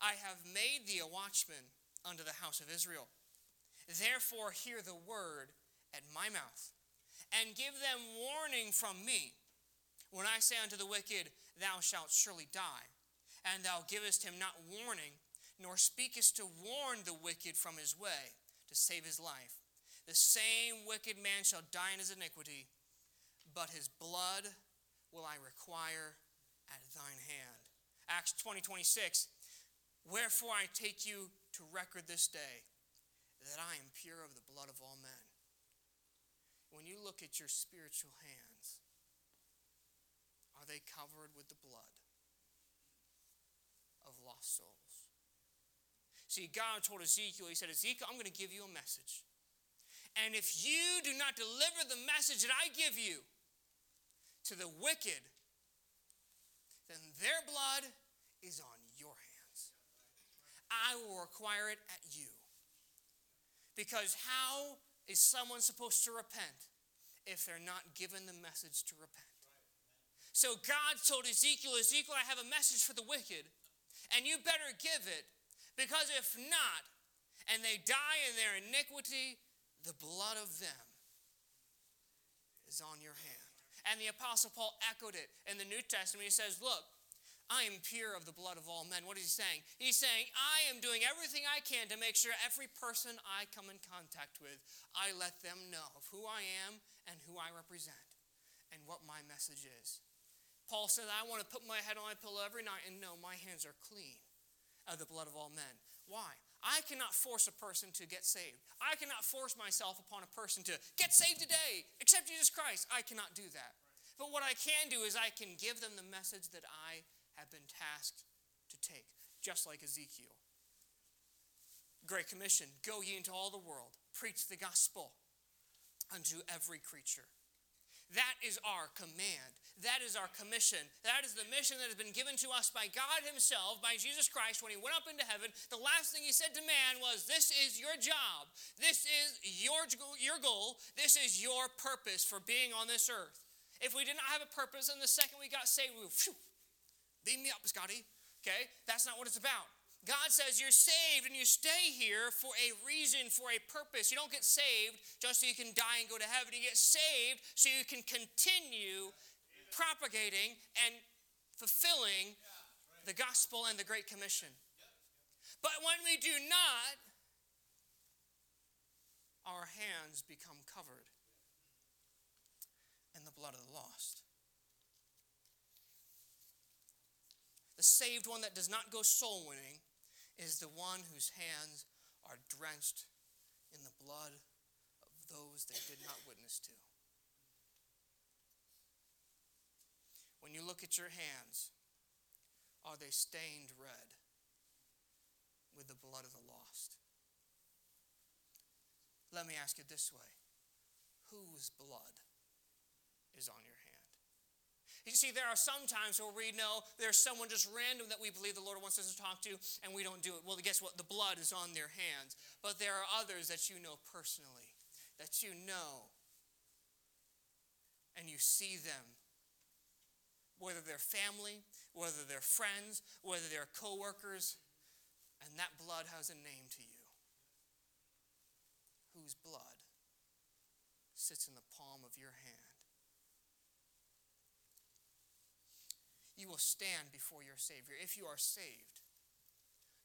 I have made thee a watchman unto the house of Israel. Therefore, hear the word at my mouth, and give them warning from me. When I say unto the wicked, Thou shalt surely die, and thou givest him not warning, nor speakest to warn the wicked from his way, to save his life, the same wicked man shall die in his iniquity, but his blood will I require at thine hand. Acts 20 26. Wherefore I take you to record this day that I am pure of the blood of all men. When you look at your spiritual hands, are they covered with the blood of lost souls? See, God told Ezekiel, He said, Ezekiel, I'm going to give you a message. And if you do not deliver the message that I give you to the wicked, then their blood is on. I will require it at you. Because how is someone supposed to repent if they're not given the message to repent? So God told Ezekiel, Ezekiel, I have a message for the wicked, and you better give it, because if not, and they die in their iniquity, the blood of them is on your hand. And the Apostle Paul echoed it in the New Testament. He says, Look, I am pure of the blood of all men. What is he saying? He's saying, I am doing everything I can to make sure every person I come in contact with, I let them know of who I am and who I represent and what my message is. Paul said, I want to put my head on my pillow every night and know my hands are clean of the blood of all men. Why? I cannot force a person to get saved. I cannot force myself upon a person to get saved today, accept Jesus Christ. I cannot do that. But what I can do is I can give them the message that I have been tasked to take, just like Ezekiel. Great Commission Go ye into all the world, preach the gospel unto every creature. That is our command. That is our commission. That is the mission that has been given to us by God Himself, by Jesus Christ, when He went up into heaven. The last thing He said to man was, This is your job. This is your, your goal. This is your purpose for being on this earth. If we did not have a purpose, and the second we got saved, we beam me up, Scotty. Okay? That's not what it's about. God says you're saved and you stay here for a reason, for a purpose. You don't get saved just so you can die and go to heaven. You get saved so you can continue propagating and fulfilling the gospel and the Great Commission. But when we do not, our hands become covered in the blood of the lost. The saved one that does not go soul winning is the one whose hands are drenched in the blood of those they did not witness to. When you look at your hands, are they stained red with the blood of the lost? Let me ask it this way Whose blood is on your you see, there are some times where we know there's someone just random that we believe the Lord wants us to talk to, and we don't do it. Well, guess what? The blood is on their hands. But there are others that you know personally, that you know, and you see them. Whether they're family, whether they're friends, whether they're coworkers, and that blood has a name to you. Whose blood sits in the palm of your hand? You will stand before your Savior. If you are saved,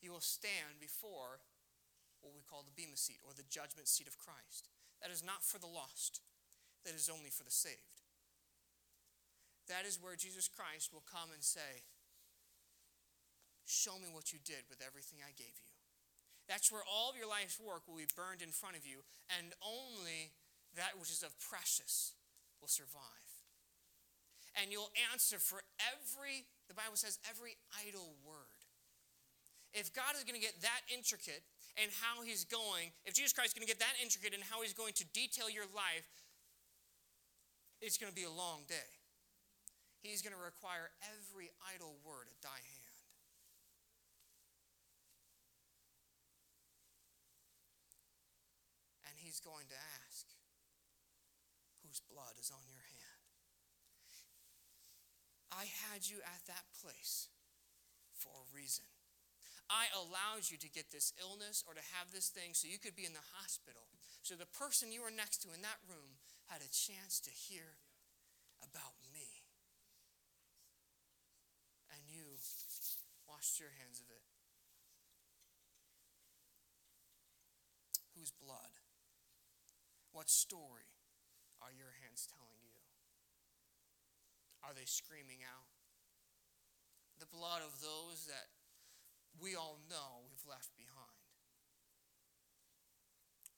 you will stand before what we call the Bema seat or the judgment seat of Christ. That is not for the lost, that is only for the saved. That is where Jesus Christ will come and say, Show me what you did with everything I gave you. That's where all of your life's work will be burned in front of you, and only that which is of precious will survive and you'll answer for every, the Bible says, every idle word. If God is going to get that intricate in how he's going, if Jesus Christ is going to get that intricate in how he's going to detail your life, it's going to be a long day. He's going to require every idle word at thy hand. And he's going to ask, whose blood is on your I had you at that place for a reason. I allowed you to get this illness or to have this thing so you could be in the hospital. So the person you were next to in that room had a chance to hear about me. And you washed your hands of it. Whose blood? What story are your hands telling? Are they screaming out? The blood of those that we all know we've left behind.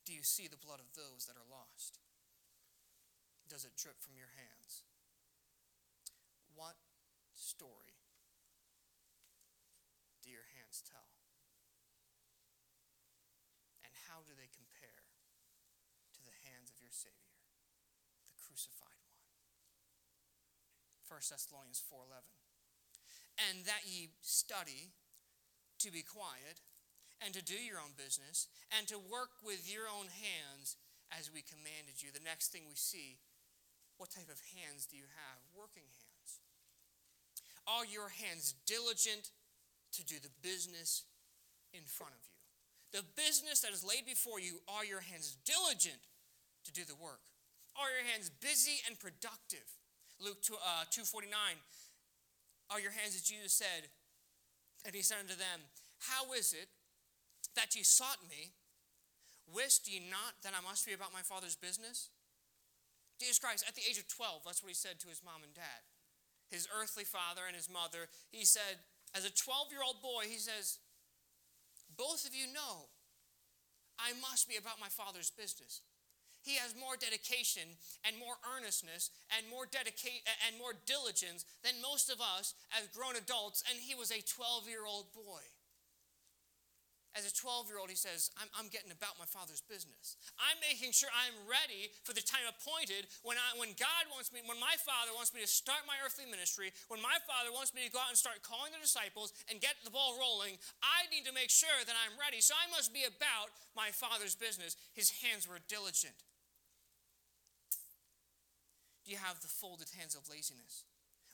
Do you see the blood of those that are lost? Does it drip from your hands? What story do your hands tell? do they compare to the hands of your Savior, the crucified one? 1 Thessalonians 4:11. And that ye study to be quiet and to do your own business and to work with your own hands as we commanded you. The next thing we see, what type of hands do you have? Working hands. Are your hands diligent to do the business in front of you? The business that is laid before you, are your hands diligent to do the work? Are your hands busy and productive? Luke 2, uh, 249, are your hands, as Jesus said, and he said unto them, How is it that ye sought me? Wist ye not that I must be about my Father's business? Jesus Christ, at the age of 12, that's what he said to his mom and dad. His earthly father and his mother, he said, as a 12 year old boy, he says, Both of you know I must be about my Father's business. He has more dedication and more earnestness and more dedicate and more diligence than most of us as grown adults, and he was a 12 year old boy. As a 12 year old, he says, I'm, I'm, getting about my father's business. I'm making sure I'm ready for the time appointed when, I, when God wants me, when my father wants me to start my earthly ministry, when my father wants me to go out and start calling the disciples and get the ball rolling. I need to make sure that I'm ready. So I must be about my father's business. His hands were diligent. You have the folded hands of laziness?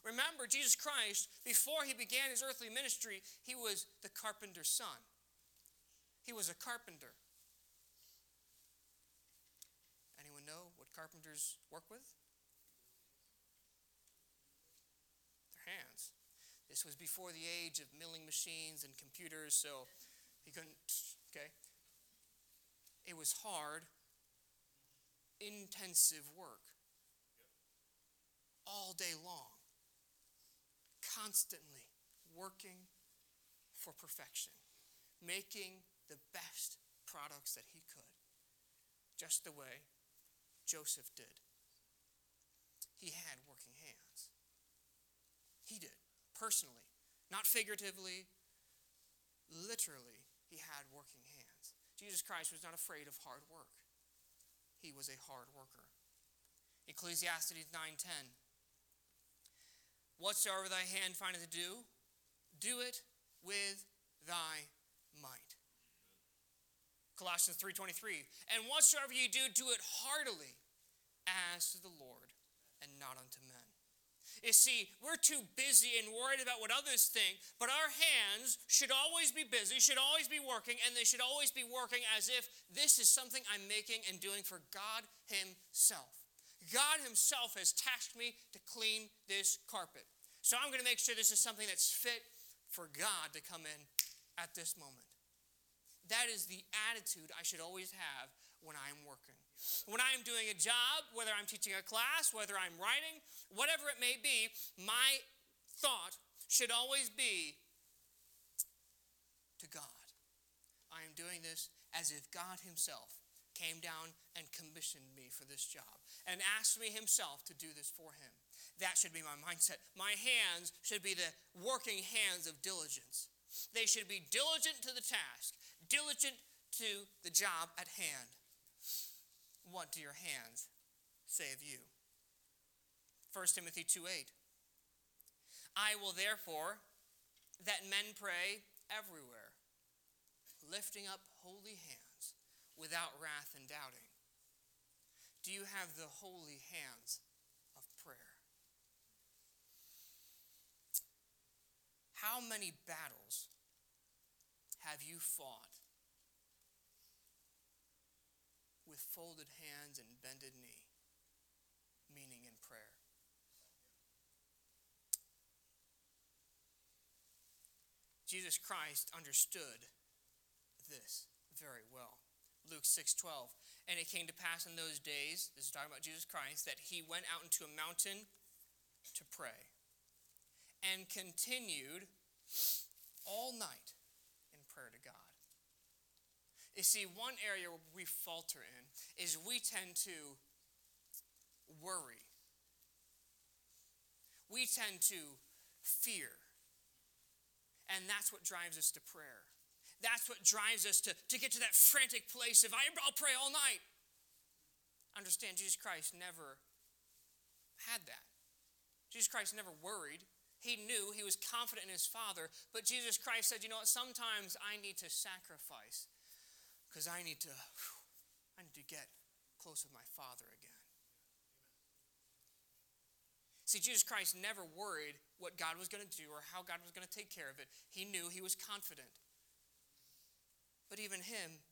Remember, Jesus Christ, before he began his earthly ministry, he was the carpenter's son. He was a carpenter. Anyone know what carpenters work with? Their hands. This was before the age of milling machines and computers, so he couldn't, okay? It was hard, intensive work. All day long. Constantly working for perfection. Making the best products that he could, just the way Joseph did. He had working hands. He did, personally, not figuratively, literally, he had working hands. Jesus Christ was not afraid of hard work. He was a hard worker. Ecclesiastes 9:10 Whatsoever thy hand findeth to do, do it with thy might. Colossians 3:23. And whatsoever you do, do it heartily as to the Lord and not unto men. You see, we're too busy and worried about what others think, but our hands should always be busy, should always be working, and they should always be working as if this is something I'm making and doing for God Himself. God Himself has tasked me to clean this carpet. So I'm going to make sure this is something that's fit for God to come in at this moment. That is the attitude I should always have when I'm working. When I am doing a job, whether I'm teaching a class, whether I'm writing, whatever it may be, my thought should always be to God. I am doing this as if God Himself came down and commissioned me for this job and asked me Himself to do this for Him. That should be my mindset. My hands should be the working hands of diligence. They should be diligent to the task diligent to the job at hand. What do your hands say of you? 1 Timothy 2 8. I will therefore that men pray everywhere, lifting up holy hands without wrath and doubting. Do you have the holy hands of prayer? How many battles have you fought with folded hands and bended knee, meaning in prayer. Jesus Christ understood this very well. Luke 6:12. And it came to pass in those days, this is talking about Jesus Christ, that he went out into a mountain to pray and continued all night in prayer to God. You see, one area where we falter in is we tend to worry. We tend to fear. And that's what drives us to prayer. That's what drives us to, to get to that frantic place of, I'll pray all night. Understand, Jesus Christ never had that. Jesus Christ never worried. He knew, he was confident in his Father, but Jesus Christ said, You know what? Sometimes I need to sacrifice because I need to, I need to get close with my Father again. See, Jesus Christ never worried what God was going to do or how God was going to take care of it. He knew, he was confident. But even him,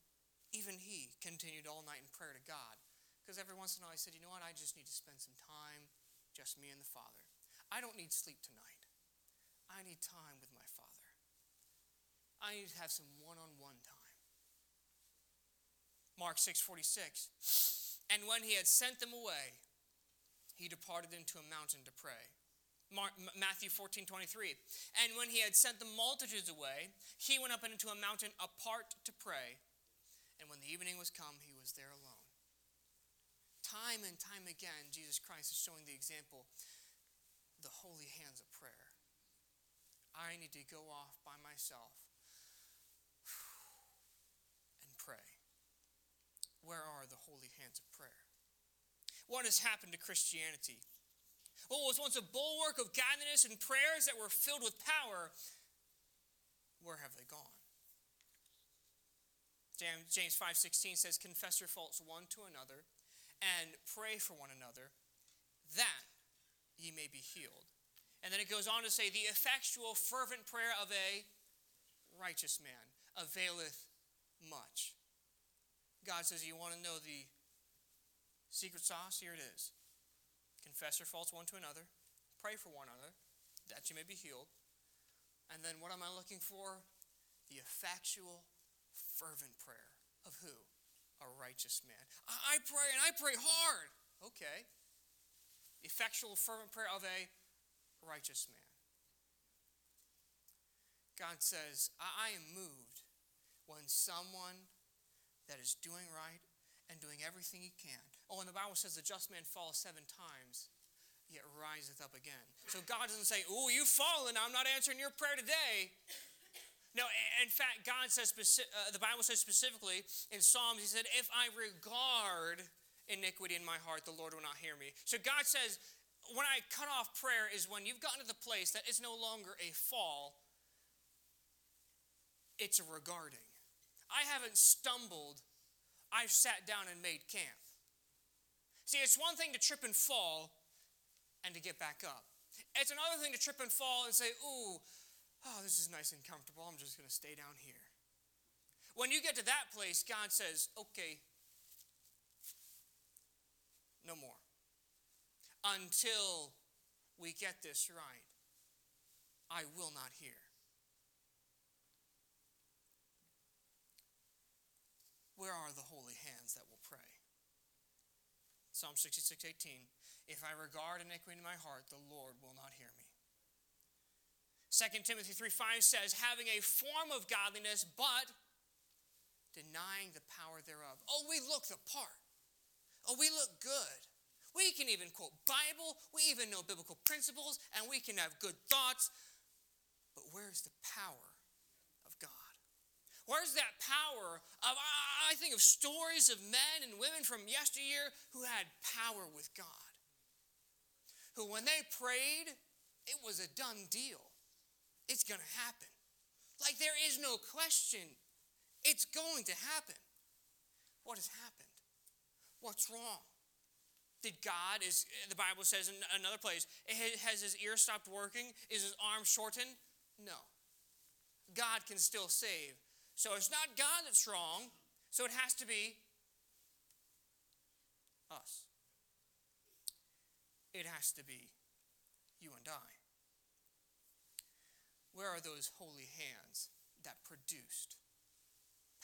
even he continued all night in prayer to God. Because every once in a while he said, You know what? I just need to spend some time, just me and the Father. I don't need sleep tonight. I need time with my Father. I need to have some one on one time. Mark 6 46. And when he had sent them away, he departed into a mountain to pray. Matthew 14, 23. And when he had sent the multitudes away, he went up into a mountain apart to pray. And when the evening was come, he was there alone. Time and time again, Jesus Christ is showing the example the holy hands of prayer. I need to go off by myself and pray. Where are the holy hands of prayer? what has happened to Christianity. Oh, what was once a bulwark of godliness and prayers that were filled with power, where have they gone? James 5:16 says confess your faults one to another and pray for one another that ye may be healed. And then it goes on to say the effectual fervent prayer of a righteous man availeth much. God says you want to know the Secret sauce, here it is. Confess your faults one to another, pray for one another, that you may be healed. And then what am I looking for? The effectual, fervent prayer of who? A righteous man. I, pray and I pray hard. Okay. Effectual, fervent prayer of a righteous man. God says, I am moved when someone that is doing right and doing everything he can. Oh, and the Bible says the just man falls seven times, yet riseth up again. So God doesn't say, Oh, you've fallen, I'm not answering your prayer today. No, in fact, God says, uh, the Bible says specifically in Psalms, He said, If I regard iniquity in my heart, the Lord will not hear me. So God says, when I cut off prayer is when you've gotten to the place that it's no longer a fall, it's a regarding. I haven't stumbled I've sat down and made camp. See, it's one thing to trip and fall and to get back up. It's another thing to trip and fall and say, ooh, oh, this is nice and comfortable. I'm just going to stay down here. When you get to that place, God says, okay, no more. Until we get this right, I will not hear. Where are the holy hands that will pray? Psalm 66 18. If I regard iniquity in my heart, the Lord will not hear me. 2 Timothy 3 5 says, having a form of godliness, but denying the power thereof. Oh, we look the part. Oh, we look good. We can even quote Bible, we even know biblical principles, and we can have good thoughts. But where's the power Where's that power of, I think of stories of men and women from yesteryear who had power with God. Who, when they prayed, it was a done deal. It's going to happen. Like there is no question. It's going to happen. What has happened? What's wrong? Did God, is the Bible says in another place, has his ear stopped working? Is his arm shortened? No. God can still save so it's not God that's wrong, so it has to be us. It has to be you and I. Where are those holy hands that produced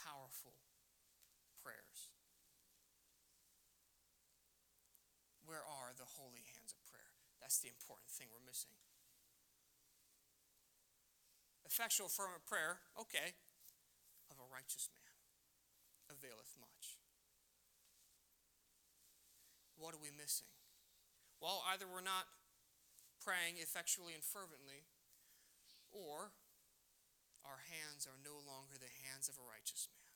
powerful prayers? Where are the holy hands of prayer? That's the important thing we're missing. Effectual, fervent prayer, okay, of a righteous man availeth much. What are we missing? Well, either we're not praying effectually and fervently, or our hands are no longer the hands of a righteous man.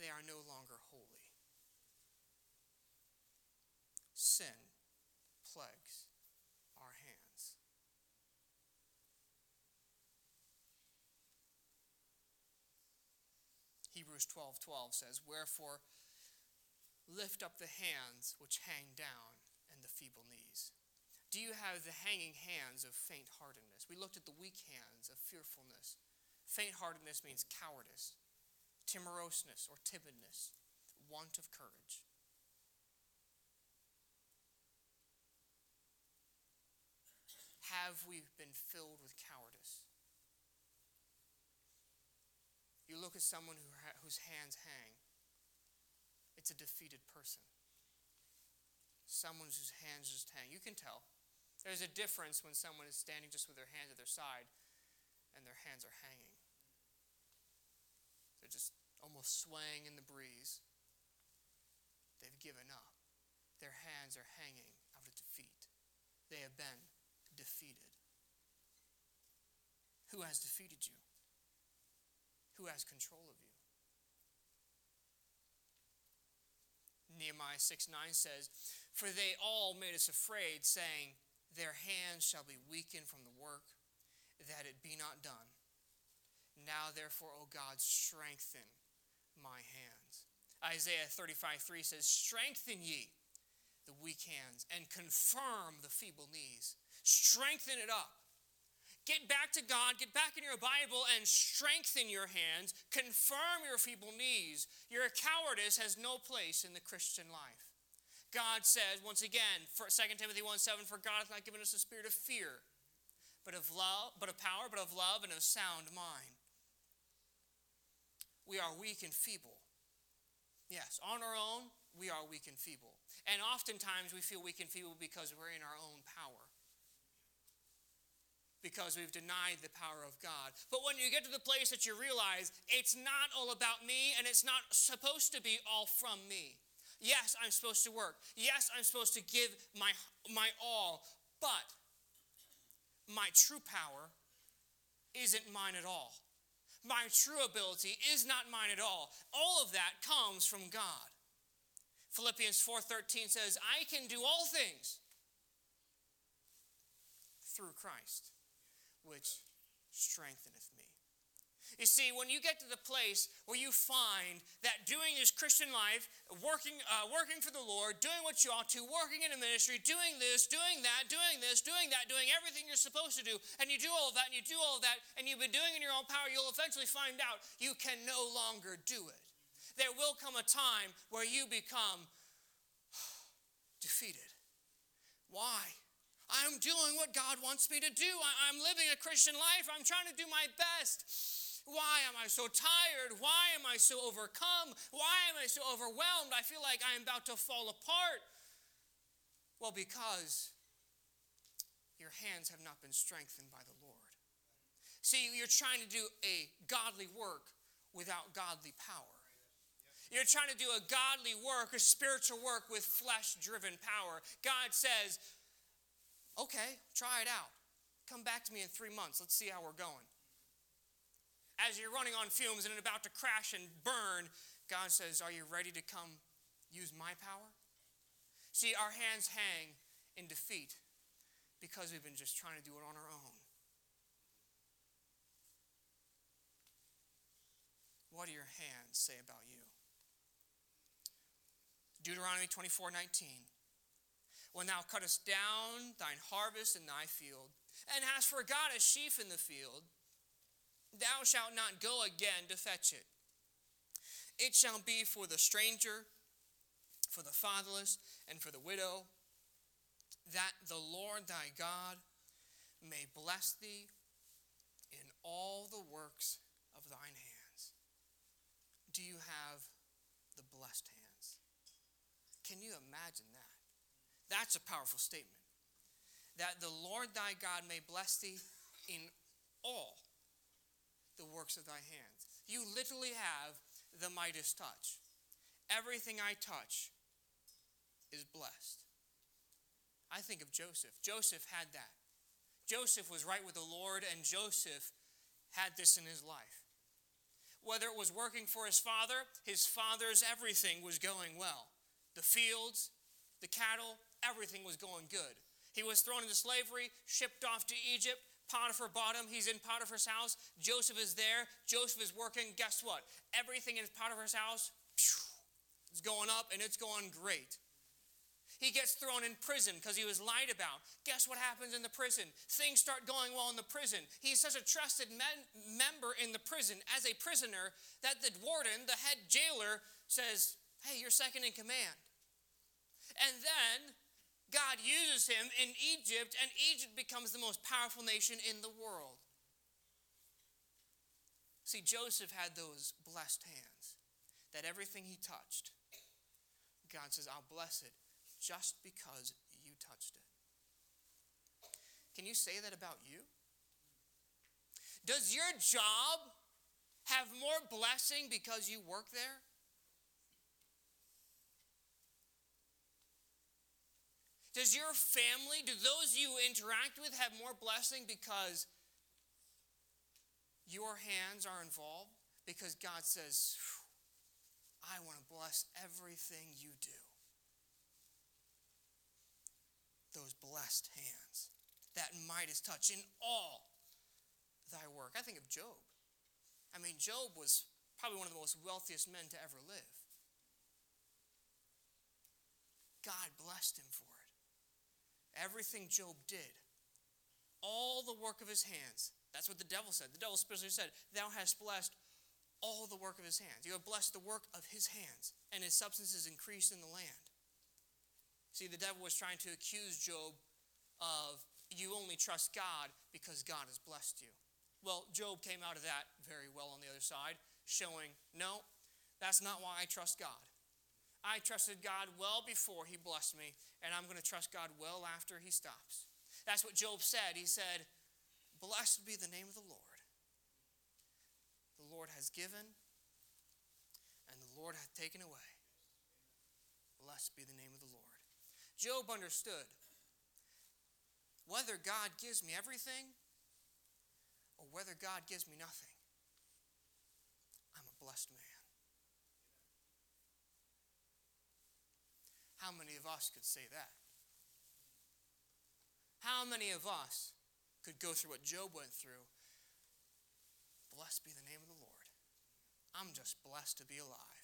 They are no longer holy. Sin plagues our hands. Hebrews 12 12 says, Wherefore lift up the hands which hang down and the feeble knees. Do you have the hanging hands of faint heartedness? We looked at the weak hands of fearfulness. Faint heartedness means cowardice, timorousness or timidness, want of courage. Have we been filled with cowardice? You look at someone who ha- whose hands hang, it's a defeated person. Someone whose hands just hang. You can tell. There's a difference when someone is standing just with their hands at their side and their hands are hanging. They're just almost swaying in the breeze. They've given up. Their hands are hanging out of defeat. They have been defeated. Who has defeated you? Who has control of you? Nehemiah 6 9 says, For they all made us afraid, saying, Their hands shall be weakened from the work, that it be not done. Now, therefore, O God, strengthen my hands. Isaiah 35 3 says, Strengthen ye the weak hands and confirm the feeble knees. Strengthen it up. Get back to God, get back in your Bible, and strengthen your hands. Confirm your feeble knees. Your cowardice has no place in the Christian life. God says, once again, for 2 Timothy 1 7, For God hath not given us a spirit of fear, but of love, but of power, but of love, and of sound mind. We are weak and feeble. Yes, on our own, we are weak and feeble. And oftentimes we feel weak and feeble because we're in our own power because we've denied the power of God. But when you get to the place that you realize it's not all about me and it's not supposed to be all from me. Yes, I'm supposed to work. Yes, I'm supposed to give my, my all. But my true power isn't mine at all. My true ability is not mine at all. All of that comes from God. Philippians 4:13 says, "I can do all things through Christ." Which strengtheneth me. You see, when you get to the place where you find that doing this Christian life, working, uh, working for the Lord, doing what you ought to, working in a ministry, doing this, doing that, doing this, doing that, doing everything you're supposed to do, and you do all of that, and you do all of that, and you've been doing in your own power, you'll eventually find out you can no longer do it. There will come a time where you become defeated. Why? I'm doing what God wants me to do. I'm living a Christian life. I'm trying to do my best. Why am I so tired? Why am I so overcome? Why am I so overwhelmed? I feel like I am about to fall apart. Well, because your hands have not been strengthened by the Lord. See, you're trying to do a godly work without godly power. You're trying to do a godly work, a spiritual work with flesh driven power. God says, Okay, try it out. Come back to me in three months. Let's see how we're going. As you're running on fumes and about to crash and burn, God says, Are you ready to come use my power? See, our hands hang in defeat because we've been just trying to do it on our own. What do your hands say about you? Deuteronomy 24 19 when thou cuttest down thine harvest in thy field, and hast forgot a sheaf in the field, thou shalt not go again to fetch it. It shall be for the stranger, for the fatherless, and for the widow, that the Lord thy God may bless thee in all the works of thine hands. Do you have the blessed hands? Can you imagine? That's a powerful statement. That the Lord thy God may bless thee in all the works of thy hands. You literally have the Midas touch. Everything I touch is blessed. I think of Joseph. Joseph had that. Joseph was right with the Lord, and Joseph had this in his life. whether it was working for his father, his father's everything was going well. The fields, the cattle, everything was going good. He was thrown into slavery, shipped off to Egypt. Potiphar bought him. He's in Potiphar's house. Joseph is there. Joseph is working. Guess what? Everything in Potiphar's house is going up and it's going great. He gets thrown in prison because he was lied about. Guess what happens in the prison? Things start going well in the prison. He's such a trusted men- member in the prison as a prisoner that the warden, the head jailer, says, Hey, you're second in command. And then God uses him in Egypt, and Egypt becomes the most powerful nation in the world. See, Joseph had those blessed hands that everything he touched, God says, I'll bless it just because you touched it. Can you say that about you? Does your job have more blessing because you work there? Does your family, do those you interact with have more blessing because your hands are involved? Because God says, I want to bless everything you do. those blessed hands, that Midas touch in all thy work. I think of Job. I mean, Job was probably one of the most wealthiest men to ever live. God blessed him for. Everything Job did, all the work of his hands. That's what the devil said. The devil specifically said, Thou hast blessed all the work of his hands. You have blessed the work of his hands, and his substance is increased in the land. See, the devil was trying to accuse Job of you only trust God because God has blessed you. Well, Job came out of that very well on the other side, showing, no, that's not why I trust God. I trusted God well before he blessed me, and I'm going to trust God well after he stops. That's what Job said. He said, Blessed be the name of the Lord. The Lord has given, and the Lord hath taken away. Blessed be the name of the Lord. Job understood whether God gives me everything or whether God gives me nothing, I'm a blessed man. How many of us could say that? How many of us could go through what Job went through? Blessed be the name of the Lord. I'm just blessed to be alive.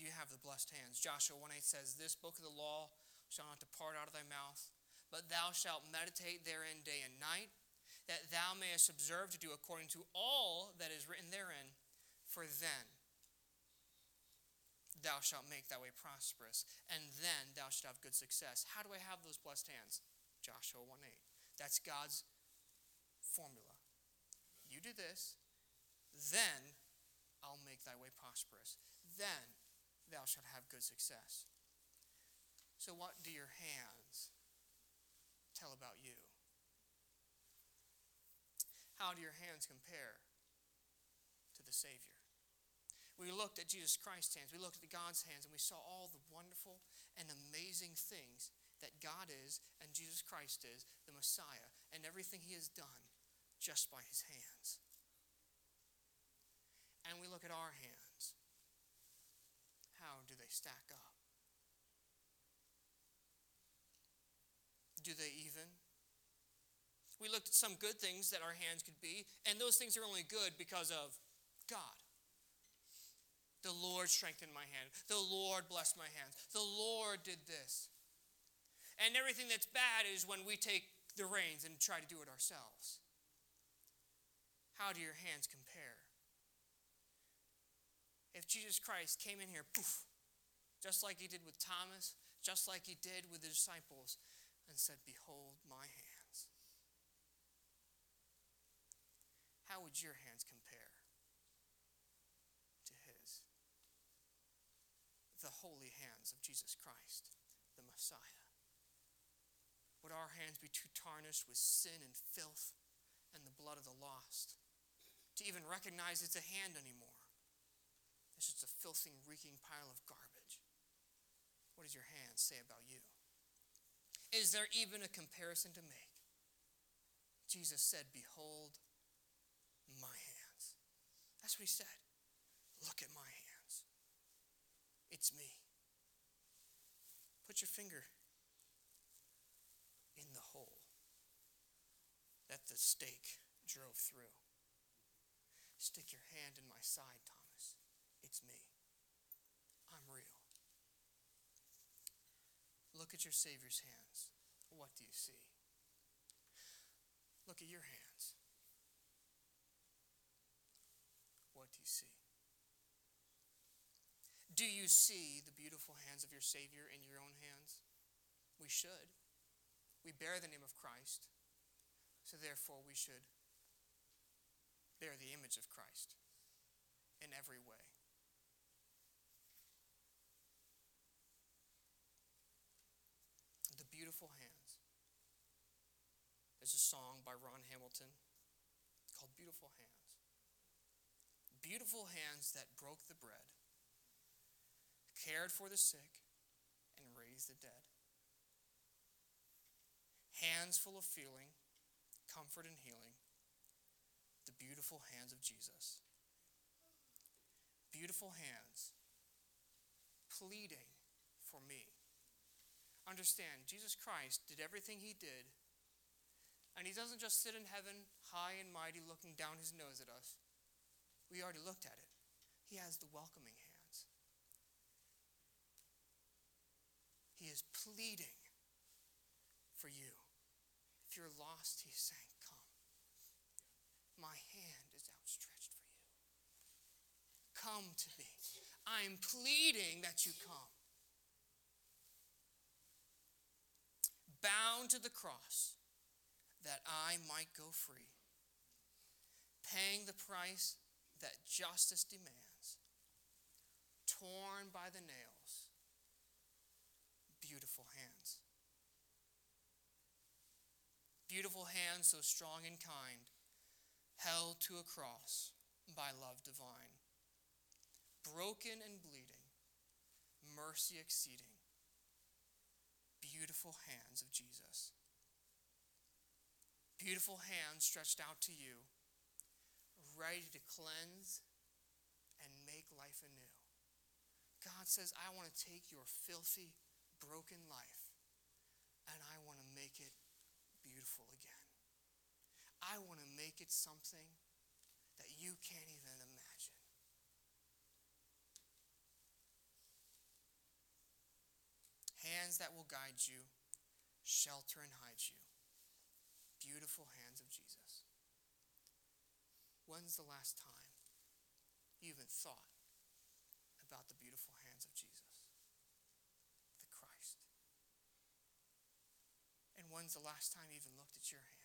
do you have the blessed hands? Joshua 1 8 says, This book of the law shall not depart out of thy mouth, but thou shalt meditate therein day and night, that thou mayest observe to do according to all that is written therein. For then thou shalt make thy way prosperous, and then thou shalt have good success. How do I have those blessed hands? Joshua 1 8. That's God's formula. You do this, then I'll make thy way prosperous. Then thou shalt have good success. So, what do your hands tell about you? How do your hands compare to the Savior? We looked at Jesus Christ's hands, we looked at God's hands, and we saw all the wonderful and amazing things that God is and Jesus Christ is, the Messiah, and everything He has done just by His hands. And we look at our hands How do they stack up? Do they even? We looked at some good things that our hands could be, and those things are only good because of God. The Lord strengthened my hand. The Lord blessed my hands. The Lord did this. And everything that's bad is when we take the reins and try to do it ourselves. How do your hands compare? If Jesus Christ came in here, poof, just like he did with Thomas, just like he did with the disciples, and said, Behold my hands. How would your hands compare to his? The holy hands of Jesus Christ, the Messiah. Would our hands be too tarnished with sin and filth and the blood of the lost to even recognize it's a hand anymore? It's just a filthy, reeking pile of garbage. What does your hand say about you? Is there even a comparison to make? Jesus said, Behold. That's what he said. Look at my hands. It's me. Put your finger in the hole that the stake drove through. Stick your hand in my side, Thomas. It's me. I'm real. Look at your Savior's hands. What do you see? Look at your hands. What do you see? Do you see the beautiful hands of your Savior in your own hands? We should. We bear the name of Christ, so therefore we should bear the image of Christ in every way. The beautiful hands. There's a song by Ron Hamilton called Beautiful Hands. Beautiful hands that broke the bread, cared for the sick, and raised the dead. Hands full of feeling, comfort, and healing. The beautiful hands of Jesus. Beautiful hands pleading for me. Understand, Jesus Christ did everything he did and he doesn't just sit in heaven, high and mighty, looking down his nose at us. We already looked at it. He has the welcoming hands. He is pleading for you. If you're lost, he's saying, Come. My hand is outstretched for you. Come to me. I'm pleading that you come. Bound to the cross that I might go free, paying the price that justice demands, torn by the nails, beautiful hands. Beautiful hands so strong and kind, held to a cross by love divine, broken and bleeding, mercy exceeding, beautiful hands of Jesus beautiful hands stretched out to you, ready to cleanse and make life anew. God says, I want to take your filthy, broken life and I want to make it beautiful again. I want to make it something that you can't even imagine. Hands that will guide you, shelter and hide you beautiful hands of Jesus. When's the last time you even thought about the beautiful hands of Jesus, the Christ? And when's the last time you even looked at your hands